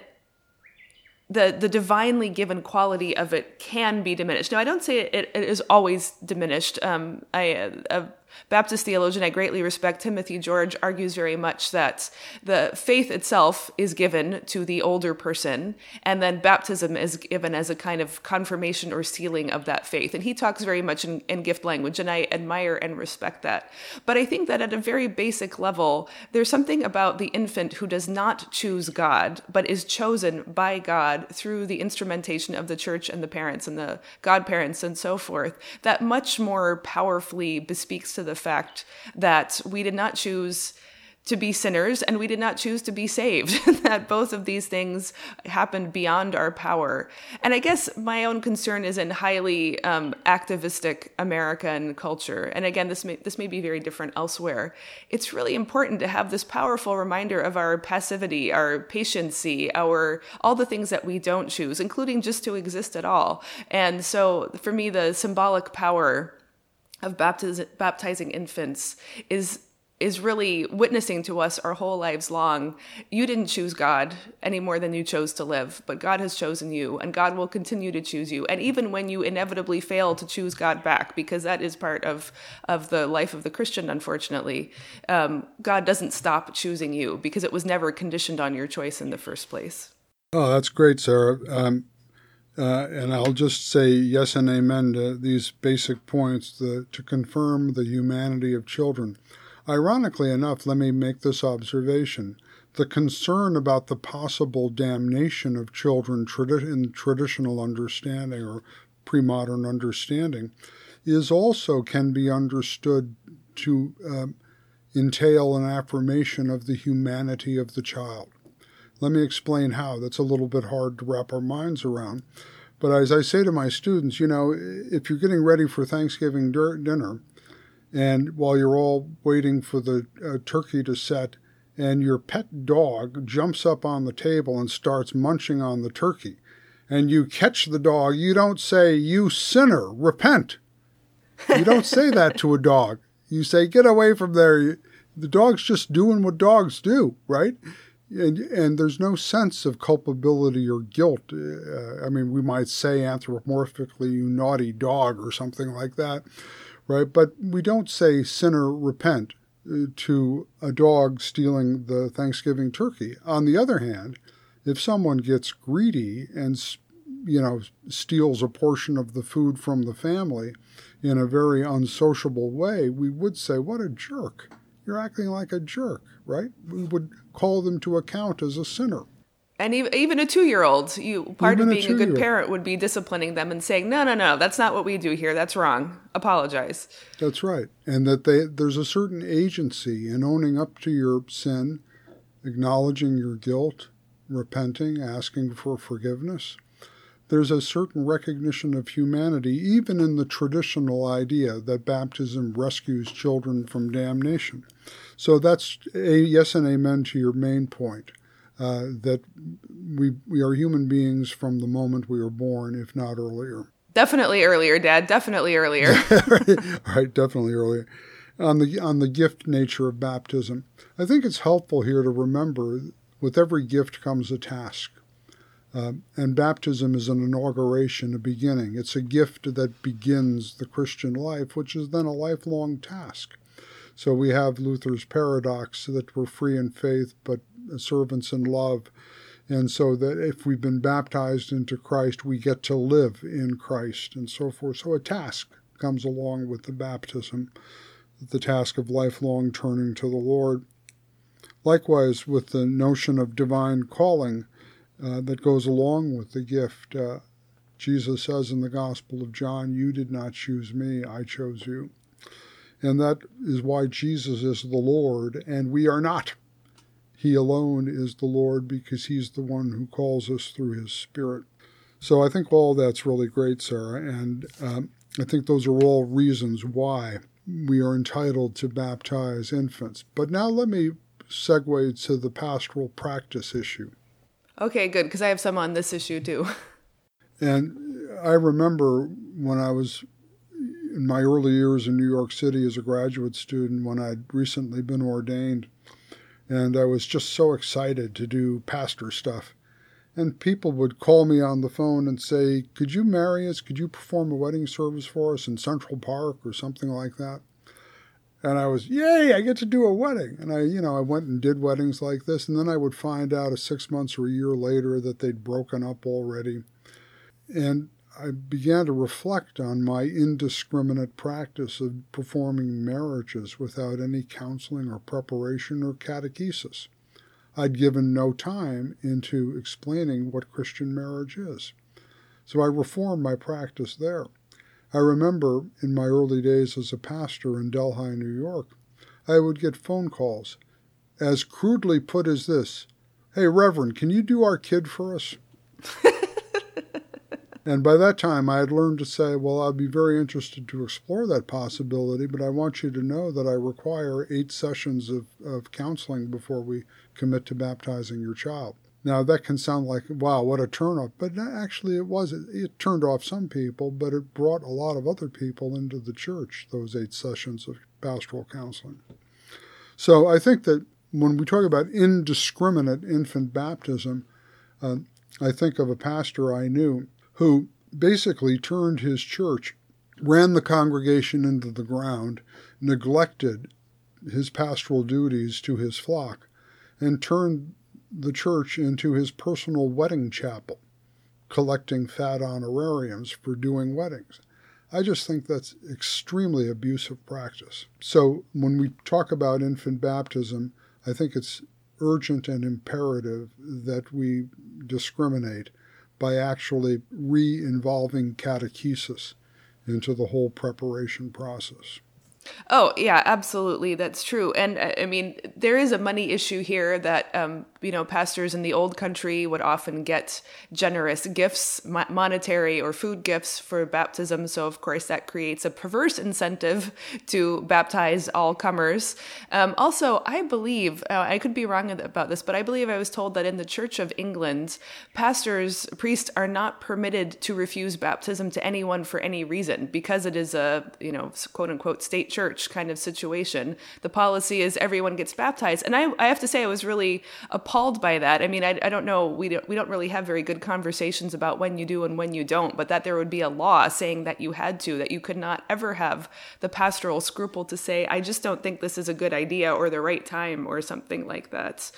Speaker 1: the the divinely given quality of it can be diminished. Now, I don't say it, it is always diminished. Um, I, uh, Baptist theologian I greatly respect, Timothy George, argues very much that the faith itself is given to the older person, and then baptism is given as a kind of confirmation or sealing of that faith. And he talks very much in, in gift language, and I admire and respect that. But I think that at a very basic level, there's something about the infant who does not choose God, but is chosen by God through the instrumentation of the church and the parents and the godparents and so forth, that much more powerfully bespeaks to the fact that we did not choose to be sinners and we did not choose to be saved <laughs> that both of these things happened beyond our power. And i guess my own concern is in highly um, activistic american culture. And again this may this may be very different elsewhere. It's really important to have this powerful reminder of our passivity our patiency our all the things that we don't choose including just to exist at all. And so for me the symbolic power of baptiz- baptizing infants is is really witnessing to us our whole lives long. You didn't choose God any more than you chose to live, but God has chosen you, and God will continue to choose you. And even when you inevitably fail to choose God back, because that is part of of the life of the Christian, unfortunately, um, God doesn't stop choosing you because it was never conditioned on your choice in the first place.
Speaker 2: Oh, that's great, Sarah. Um, uh, and I'll just say yes and amen to these basic points the, to confirm the humanity of children. Ironically enough, let me make this observation. The concern about the possible damnation of children in traditional understanding or pre modern understanding is also can be understood to uh, entail an affirmation of the humanity of the child. Let me explain how. That's a little bit hard to wrap our minds around. But as I say to my students, you know, if you're getting ready for Thanksgiving dinner, and while you're all waiting for the uh, turkey to set, and your pet dog jumps up on the table and starts munching on the turkey, and you catch the dog, you don't say, You sinner, repent. You don't say that to a dog. You say, Get away from there. The dog's just doing what dogs do, right? And and there's no sense of culpability or guilt. Uh, I mean, we might say anthropomorphically, "You naughty dog" or something like that, right? But we don't say "sinner, repent" uh, to a dog stealing the Thanksgiving turkey. On the other hand, if someone gets greedy and you know steals a portion of the food from the family in a very unsociable way, we would say, What a jerk. You're acting like a jerk, right? We would call them to account as a sinner.
Speaker 1: And even a two-year-old, you part even of being a, a, good parent would be disciplining them and saying, "No, no, no, that's not what we do here. That's wrong. Apologize."
Speaker 2: That's right, and that they, there's a certain agency in owning up to your sin, acknowledging your guilt, repenting, asking for forgiveness. There's a certain recognition of humanity, even in the traditional idea that baptism rescues children from damnation. So that's a yes and amen to your main point uh, that we we are human beings from the moment we are born, if not earlier.
Speaker 1: Definitely earlier, Dad. Definitely earlier. <laughs>
Speaker 2: right, definitely earlier. On the on the gift nature of baptism, I think it's helpful here to remember with every gift comes a task. Uh, and baptism is an inauguration, a beginning. It's a gift that begins the Christian life, which is then a lifelong task. So we have Luther's paradox that we're free in faith, but servants in love. And so that if we've been baptized into Christ, we get to live in Christ and so forth. So a task comes along with the baptism, the task of lifelong turning to the Lord. Likewise, with the notion of divine calling uh, that goes along with the gift, uh, Jesus says in the Gospel of John, You did not choose me, I chose you. And that is why Jesus is the Lord and we are not. He alone is the Lord because He's the one who calls us through His Spirit. So I think all that's really great, Sarah, and um, I think those are all reasons why we are entitled to baptize infants. But now let me segue to the pastoral practice issue.
Speaker 1: Okay, good, because I have some on this issue too.
Speaker 2: And I remember when I was in my early years in New York City as a graduate student, when I'd recently been ordained, and I was just so excited to do pastor stuff. And people would call me on the phone and say, Could you marry us? Could you perform a wedding service for us in Central Park or something like that? And I was, Yay, I get to do a wedding. And I, you know, I went and did weddings like this. And then I would find out a six months or a year later that they'd broken up already. And I began to reflect on my indiscriminate practice of performing marriages without any counseling or preparation or catechesis. I'd given no time into explaining what Christian marriage is. So I reformed my practice there. I remember in my early days as a pastor in Delhi, New York, I would get phone calls. As crudely put as this Hey, Reverend, can you do our kid for us? <laughs> And by that time, I had learned to say, well, I'd be very interested to explore that possibility, but I want you to know that I require eight sessions of, of counseling before we commit to baptizing your child. Now, that can sound like, wow, what a turnoff, but actually it was. It, turned off some people, but it brought a lot of other people into the church, those eight sessions of pastoral counseling. So I think that when we talk about indiscriminate infant baptism, uh, I think of a pastor I knew who basically turned his church, ran the congregation into the ground, neglected his pastoral duties to his flock, and turned the church into his personal wedding chapel, collecting fat honorariums for doing weddings. I just think that's extremely abusive practice. So when we talk about infant baptism, I think it's urgent and imperative that we discriminate by actually re involving catechesis into the whole preparation process.
Speaker 1: Oh, yeah, absolutely. That's true. And uh, I mean, there is a money issue here that, um, you know, pastors in the old country would often get generous gifts, monetary or food gifts for baptism. So, of course, that creates a perverse incentive to baptize all comers. Um, also, I believe, uh, I could be wrong about this, but I believe I was told that in the Church of England, pastors, priests are not permitted to refuse baptism to anyone for any reason because it is a, you know, quote unquote state church kind of situation. The policy is everyone gets baptized. And I, I have to say, I was really appalled by that. I mean, I, I don't know, we don't, we don't really have very good conversations about when you do and when you don't, but that there would be a law saying that you had to, that you could not ever have the pastoral scruple to say, I just don't think this is a good idea or the right time or something like that.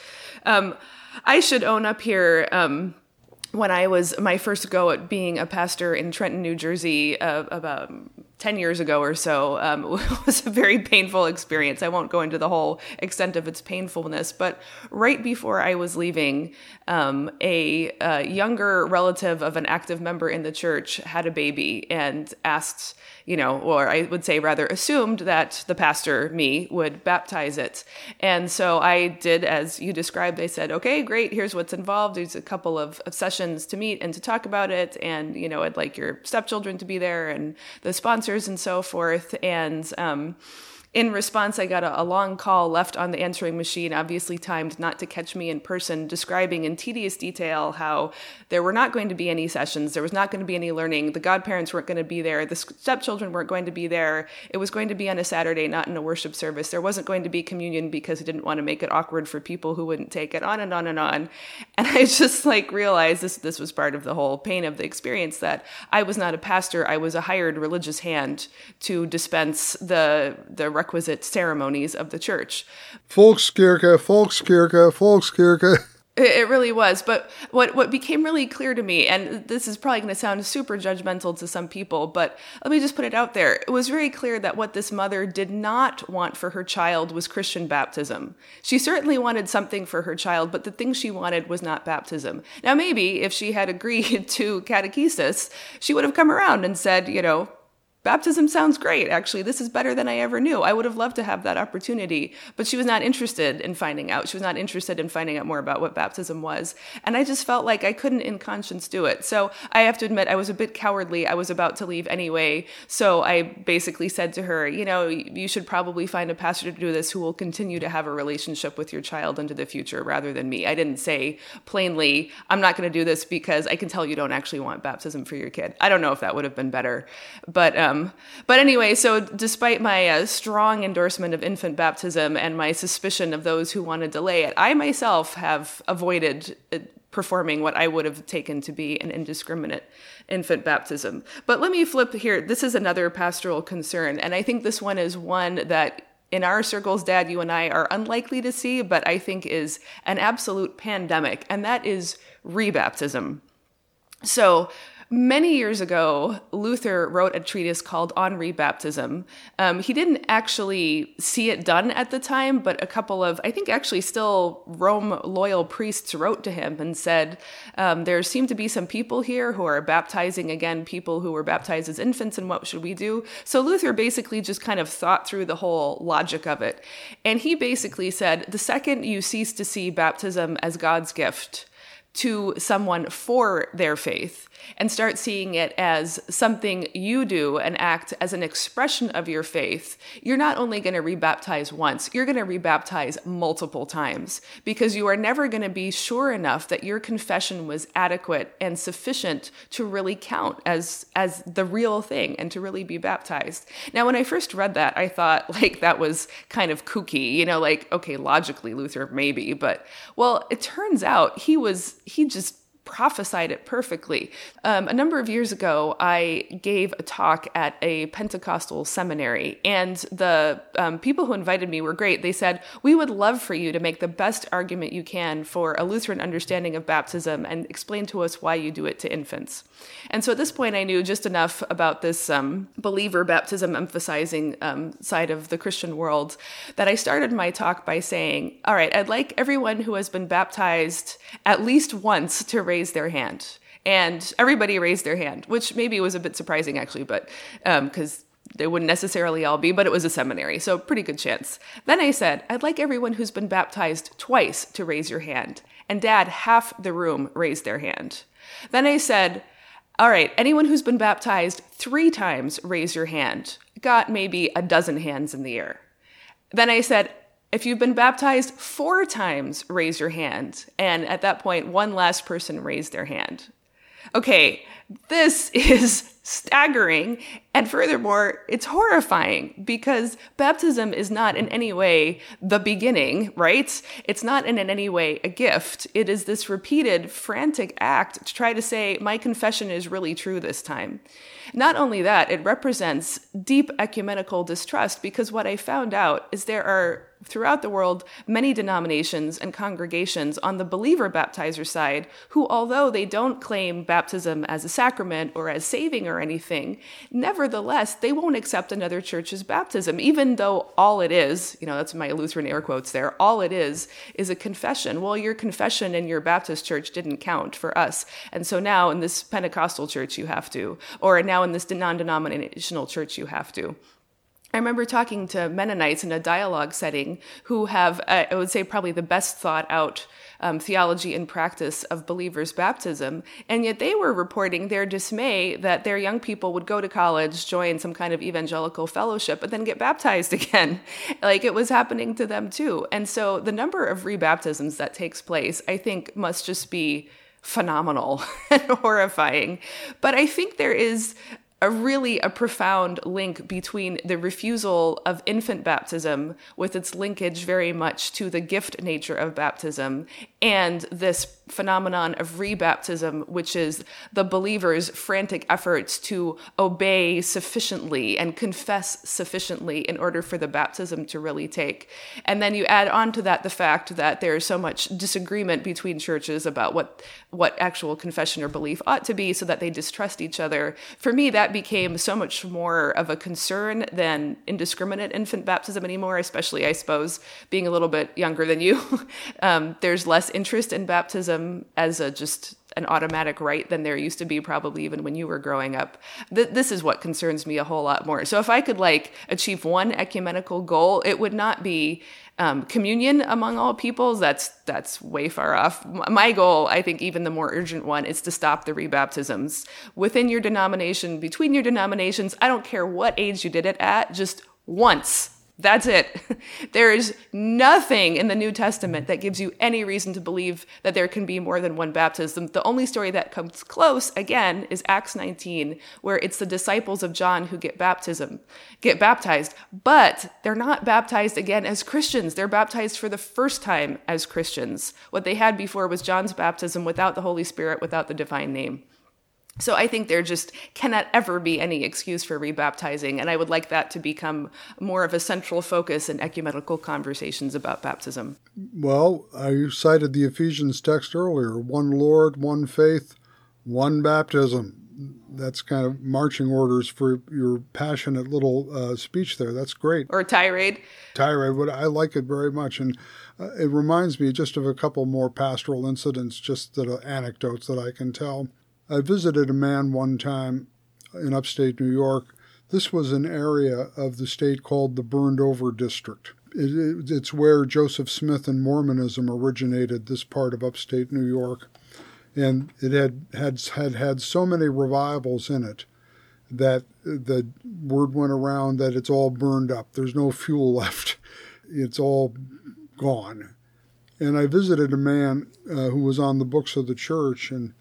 Speaker 1: Um, I should own up here. Um, when I was my first go at being a pastor in Trenton, New Jersey, uh, about 10 years ago or so um, <laughs> was a very painful experience. I won't go into the whole extent of its painfulness, but right before I was leaving, um, a, a, younger relative of an active member in the church had a baby and asked, you know, or I would say rather assumed that the pastor, me, would baptize it. And so I did as you described. I said, okay, great, here's what's involved. There's a couple of, of sessions to meet and to talk about it. And, you know, I'd like your stepchildren to be there and the sponsors and so forth. And, um, in response, I got a, a, long call left on the answering machine, obviously timed not to catch me in person, describing in tedious detail how there were not going to be any sessions, there was not going to be any learning, the godparents weren't going to be there, the stepchildren weren't going to be there. It was going to be on a Saturday, not in a worship service. There wasn't going to be communion because he didn't want to make it awkward for people who wouldn't take it, on and on and on. <laughs> And I just like realized this this was part of the whole pain of the experience that I was not a pastor, I was a hired religious hand to dispense the the requisite ceremonies of the church.
Speaker 2: Volkskirche, Volkskirche, Volkskirche.
Speaker 1: It really was. But what, what became really clear to me, and this is probably going to sound super judgmental to some people, but let me just put it out there. It was very clear that what this mother did not want for her child was Christian baptism. She certainly wanted something for her child, but the thing she wanted was not baptism. Now, maybe if she had agreed <laughs> to catechesis, she would have come around and said, you know, baptism sounds great. Actually, this is better than I ever knew. I would have loved to have that opportunity, but she was not interested in finding out. She was not interested in finding out more about what baptism was. And I just felt like I couldn't in conscience do it. So I have to admit, I was a bit cowardly. I was about to leave anyway. So I basically said to her, you know, you should probably find a pastor to do this who will continue to have a relationship with your child into the future rather than me. I didn't say plainly, I'm not going to do this because I can tell you don't actually want baptism for your kid. I don't know if that would have been better. But, um, but anyway, so despite my uh, strong endorsement of infant baptism and my suspicion of those who want to delay it, I myself have avoided uh, performing what I would have taken to be an indiscriminate infant baptism. But let me flip here. This is another pastoral concern, and I think this one is one that in our circles, Dad, you and I are unlikely to see, but I think is an absolute pandemic, and that is rebaptism. So, Many years ago, Luther wrote a treatise called On Rebaptism. Um, he didn't actually see it done at the time, but a couple of, I think actually still Rome loyal priests wrote to him and said, um, There seem to be some people here who are baptizing again people who were baptized as infants, and what should we do? So Luther basically just kind of thought through the whole logic of it. And he basically said, The second you cease to see baptism as God's gift, to someone for their faith and start seeing it as something you do and act as an expression of your faith, you're not only going to rebaptize once, you're going to rebaptize multiple times because you are never going to be sure enough that your confession was adequate and sufficient to really count as as the real thing and to really be baptized. Now when I first read that, I thought <laughs> like that was kind of kooky, you know, like okay, logically Luther maybe, but well, it turns out he was he just prophesied it perfectly. Um, a number of years ago, I gave a talk at a Pentecostal seminary, and the um, people who invited me were great. They said, We would love for you to make the best argument you can for a Lutheran understanding of baptism and explain to us why you do it to infants. And so at this point, I knew just enough about this um, believer baptism emphasizing um, side of the Christian world that I started my talk by saying, All right, I'd like everyone who has been baptized at least once to raise raise their hand. And everybody raised their hand, which maybe was a bit surprising actually, but because um, they wouldn't necessarily all be, but it was a seminary, so pretty good chance. Then I said, I'd like everyone who's been baptized twice to raise your hand. And dad, half the room raised their hand. Then I said, all right, anyone who's been baptized three times, raise your hand. Got maybe a dozen hands in the air. Then I said, if you've been baptized four times, raise your hand. And at that point, one last person raised their hand. Okay, this <laughs> is staggering. And furthermore, it's horrifying because baptism is not in any way the beginning, right? It's not in any way a gift. It is this repeated, frantic act to try to say, my confession is really true this time. Not only that, it represents deep ecumenical distrust because what I found out is there are throughout the world many denominations and congregations on the believer baptizer side who, although they don't claim baptism as a sacrament or as saving or or anything. Nevertheless, they won't accept another church's baptism, even though all it is, you know, that's my Lutheran air quotes there, all it is is a confession. Well, your confession in your Baptist church didn't count for us. And so now in this Pentecostal church, you have to, or now in this non denominational church, you have to. I remember talking to Mennonites in a dialogue setting who have, uh, I would say, probably the best thought out um, theology and practice of believers' baptism. And yet they were reporting their dismay that their young people would go to college, join some kind of evangelical fellowship, but then get baptized <laughs> again. like it was happening to them too. And so the number of rebaptisms that takes place, I think, must just be phenomenal <laughs> and horrifying. But I think there is a really a profound link between the refusal of infant baptism with its linkage very much to the gift nature of baptism and this phenomenon of rebaptism which is the believer's frantic efforts to obey sufficiently and confess sufficiently in order for the baptism to really take. And then you add on to that the fact that there's so much disagreement between churches about what what actual confession or belief ought to be so that they distrust each other. For me that that became so much more of a concern than indiscriminate infant baptism anymore, especially, I suppose, being a little bit younger than you. <laughs> um, there's less interest in baptism as a just an automatic right than there used to be probably even when you were growing up. Th- this is what concerns me a whole lot more. So if I could like achieve one ecumenical goal, it would not be um, communion among all peoples, that's that's way far off. My goal, I think, even the more urgent one, is to stop the rebaptisms within your denomination, between your denominations. I don't care what age you did it at, just once that's it. <laughs> There is nothing in the New Testament that gives you any reason to believe that there can be more than one baptism. The only story that comes close, again, is Acts 19, where it's the disciples of John who get baptism, get baptized, but they're not baptized again as Christians. They're baptized for the first time as Christians. What they had before was John's baptism without the Holy Spirit, without the divine name. So I think there just cannot ever be any excuse for rebaptizing, and I would like that to become more of a central focus in ecumenical conversations about baptism.
Speaker 2: Well, I cited the Ephesians text earlier one Lord, one faith, one baptism. That's kind of marching orders for your passionate little uh, speech there. That's great.
Speaker 1: Or tirade.
Speaker 2: Tirade, but I like it very much. And uh, it reminds me just of a couple more pastoral incidents, just that uh, anecdotes that I can tell. I visited a man one time in upstate New York. This was an area of the state called the Burned Over District. It, it, it's where Joseph Smith and Mormonism originated, this part of upstate New York. And it had had, had, had so many revivals in it that the word went around that it's all burned up. There's no fuel <laughs> left. It's all gone. And I visited a man uh, who was on the books of the church, and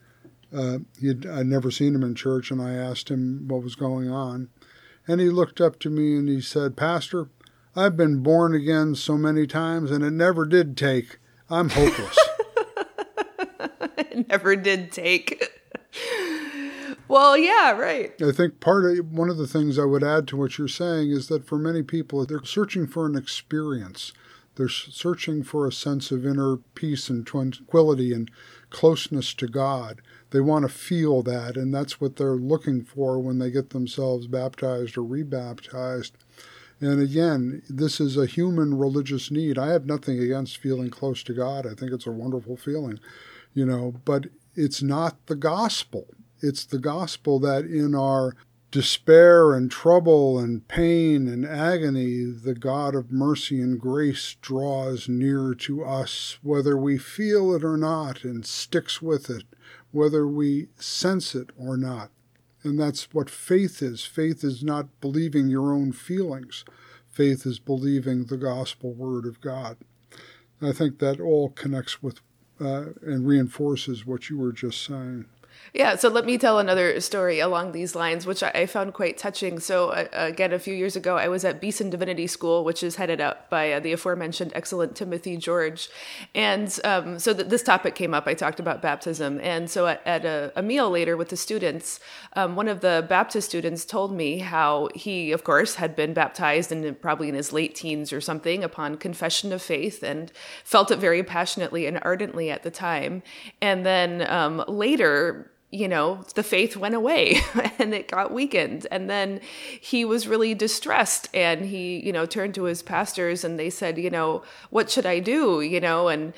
Speaker 2: uh, he'd, I'd never seen him in church, and I asked him what was going on. And he looked up to me and he said, Pastor, I've been born again so many times, and it never did take. I'm hopeless. <laughs>
Speaker 1: it never did take. well, yeah, right.
Speaker 2: I think part of one of the things I would add to what you're saying is that for many people, they're searching for an experience. They're searching for a sense of inner peace and tranquility and closeness to God. They want to feel that, and that's what they're looking for when they get themselves baptized or rebaptized. And again, this is a human religious need. I have nothing against feeling close to God. I think it's a wonderful feeling, you know, but it's not the gospel. It's the gospel that in our despair and trouble and pain and agony, the God of mercy and grace draws near to us, whether we feel it or not, and sticks with it whether we sense it or not. And that's what faith is. Faith is not believing your own feelings, faith is believing the gospel word of God. I think that all connects with uh, and reinforces what you were just saying.
Speaker 1: Yeah, so let me tell another story along these lines, which I, found quite touching. So, uh, again, a few years ago, I was at Beeson Divinity School, which is headed up by uh, the aforementioned excellent Timothy George. And um, so th- this topic came up. I talked about baptism. And so, at, at a, a, meal later with the students, um, one of the Baptist students told me how he, of course, had been baptized in probably in his late teens or something upon confession of faith and felt it very passionately and ardently at the time. And then um, later, you know, the faith went away <laughs> and it got weakened. And then he was really distressed and he, you know, turned to his pastors and they said, you know, what should I do? You know, and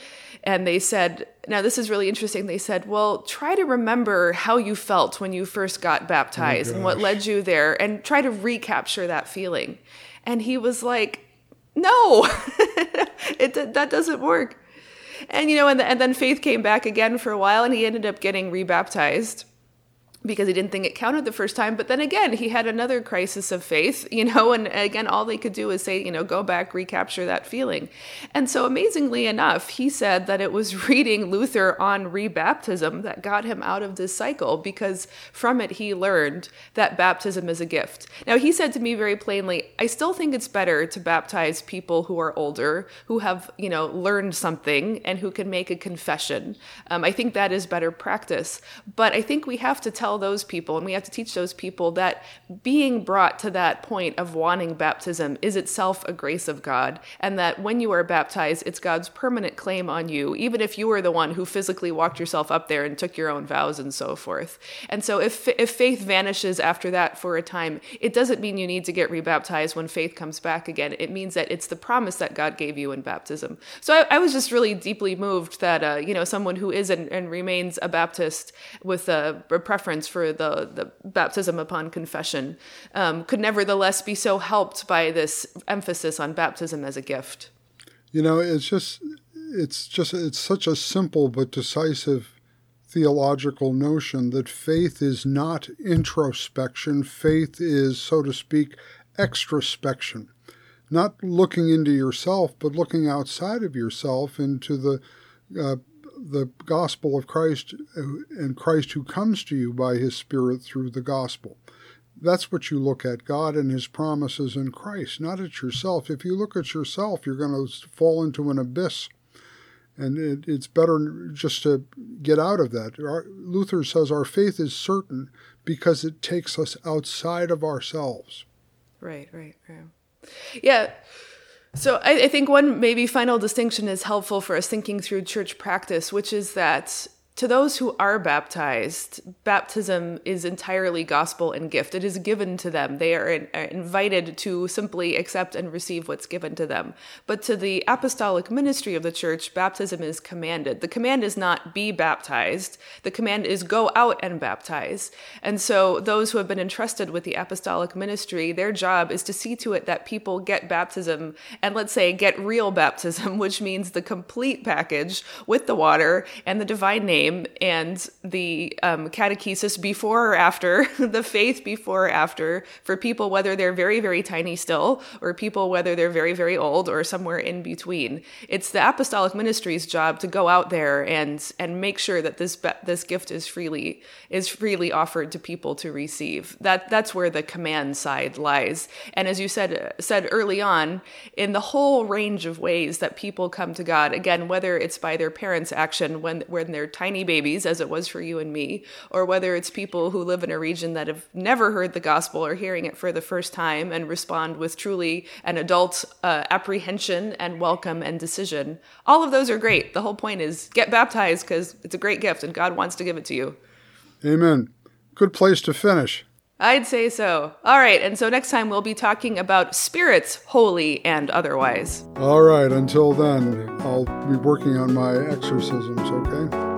Speaker 1: and they said, now this is really interesting. They said, well, try to remember how you felt when you first got baptized oh and what oh, led you there and try to recapture that feeling. And he was like, no, <laughs> it, that doesn't work. And, you know, and, and then Faith came back again for a while and he ended up getting rebaptized because he didn't think it counted the first time. But then again, he had another crisis of faith, you know, and again, all they could do is say, you know, go back, recapture that feeling. And so, amazingly enough, he said that it was <laughs> reading Luther on rebaptism that got him out of this cycle because from it he learned that baptism is a gift. Now, he said to me very plainly, I still think it's better to baptize people who are older, who have, you know, learned something and who can make a confession. Um, I think that is better practice. But I think we have to tell tell those people and we have to teach those people that being brought to that point of wanting baptism is itself a grace of God, and that when you are baptized, it's God's permanent claim on you, even if you were the one who physically walked yourself up there and took your own vows and so forth. And so if, if faith vanishes after that for a time, it doesn't mean you need to get rebaptized when faith comes back again. It means that it's the promise that God gave you in baptism. So I, I was just really deeply moved that, uh, you know, someone who is and, and remains a Baptist with a, a preference for the, the baptism upon confession um, could nevertheless be so helped by this emphasis on baptism as a gift.
Speaker 2: You know, it's just it's just it's such a simple but decisive theological notion that faith is not introspection. Faith is, so to speak, extrospection. Not looking into yourself, but looking outside of yourself into the uh, the gospel of Christ and Christ who comes to you by his Spirit through the gospel. That's what you look at God and his promises in Christ, not at yourself. If you look at yourself, you're going to fall into an abyss. And it, it's better just to get out of that. Our, Luther says our faith is certain because it takes us outside of ourselves.
Speaker 1: Right, right, right. Yeah. So I, I, think one maybe final distinction is helpful for us thinking through church practice, which is that to those who are baptized, baptism is entirely gospel and gift. It is given to them. They are, invited to simply accept and receive what's given to them. But to the apostolic ministry of the church, baptism is commanded. The command is not be baptized, the command is go out and baptize. And so, those who have been entrusted with the apostolic ministry, their job is to see to it that people get baptism and let's say get real baptism, <laughs> which means the complete package with the water and the divine name name and the um, catechesis before or after, <laughs> the faith before or after for people, whether they're very, very tiny still, or people, whether they're very, very old, or somewhere in between. It's the apostolic ministry's job to go out there and and make sure that this this gift is freely is freely offered to people to receive. That that's where the command side lies. And as you said said early on, in the whole range of ways that people come to God, again, whether it's by their parents' action when when they're tiny tiny babies, as it was for you and me, or whether it's people who live in a region that have never heard the gospel or hearing it for the first time and respond with truly an adult uh, apprehension and welcome and decision. All of those are great. The whole point is get baptized because it's a great gift and God wants to give it to you.
Speaker 2: Amen. Good place to finish.
Speaker 1: I'd say so. All right, and so next time we'll be talking about spirits, holy and otherwise.
Speaker 2: All right, until then, I'll be working on my exorcisms, okay?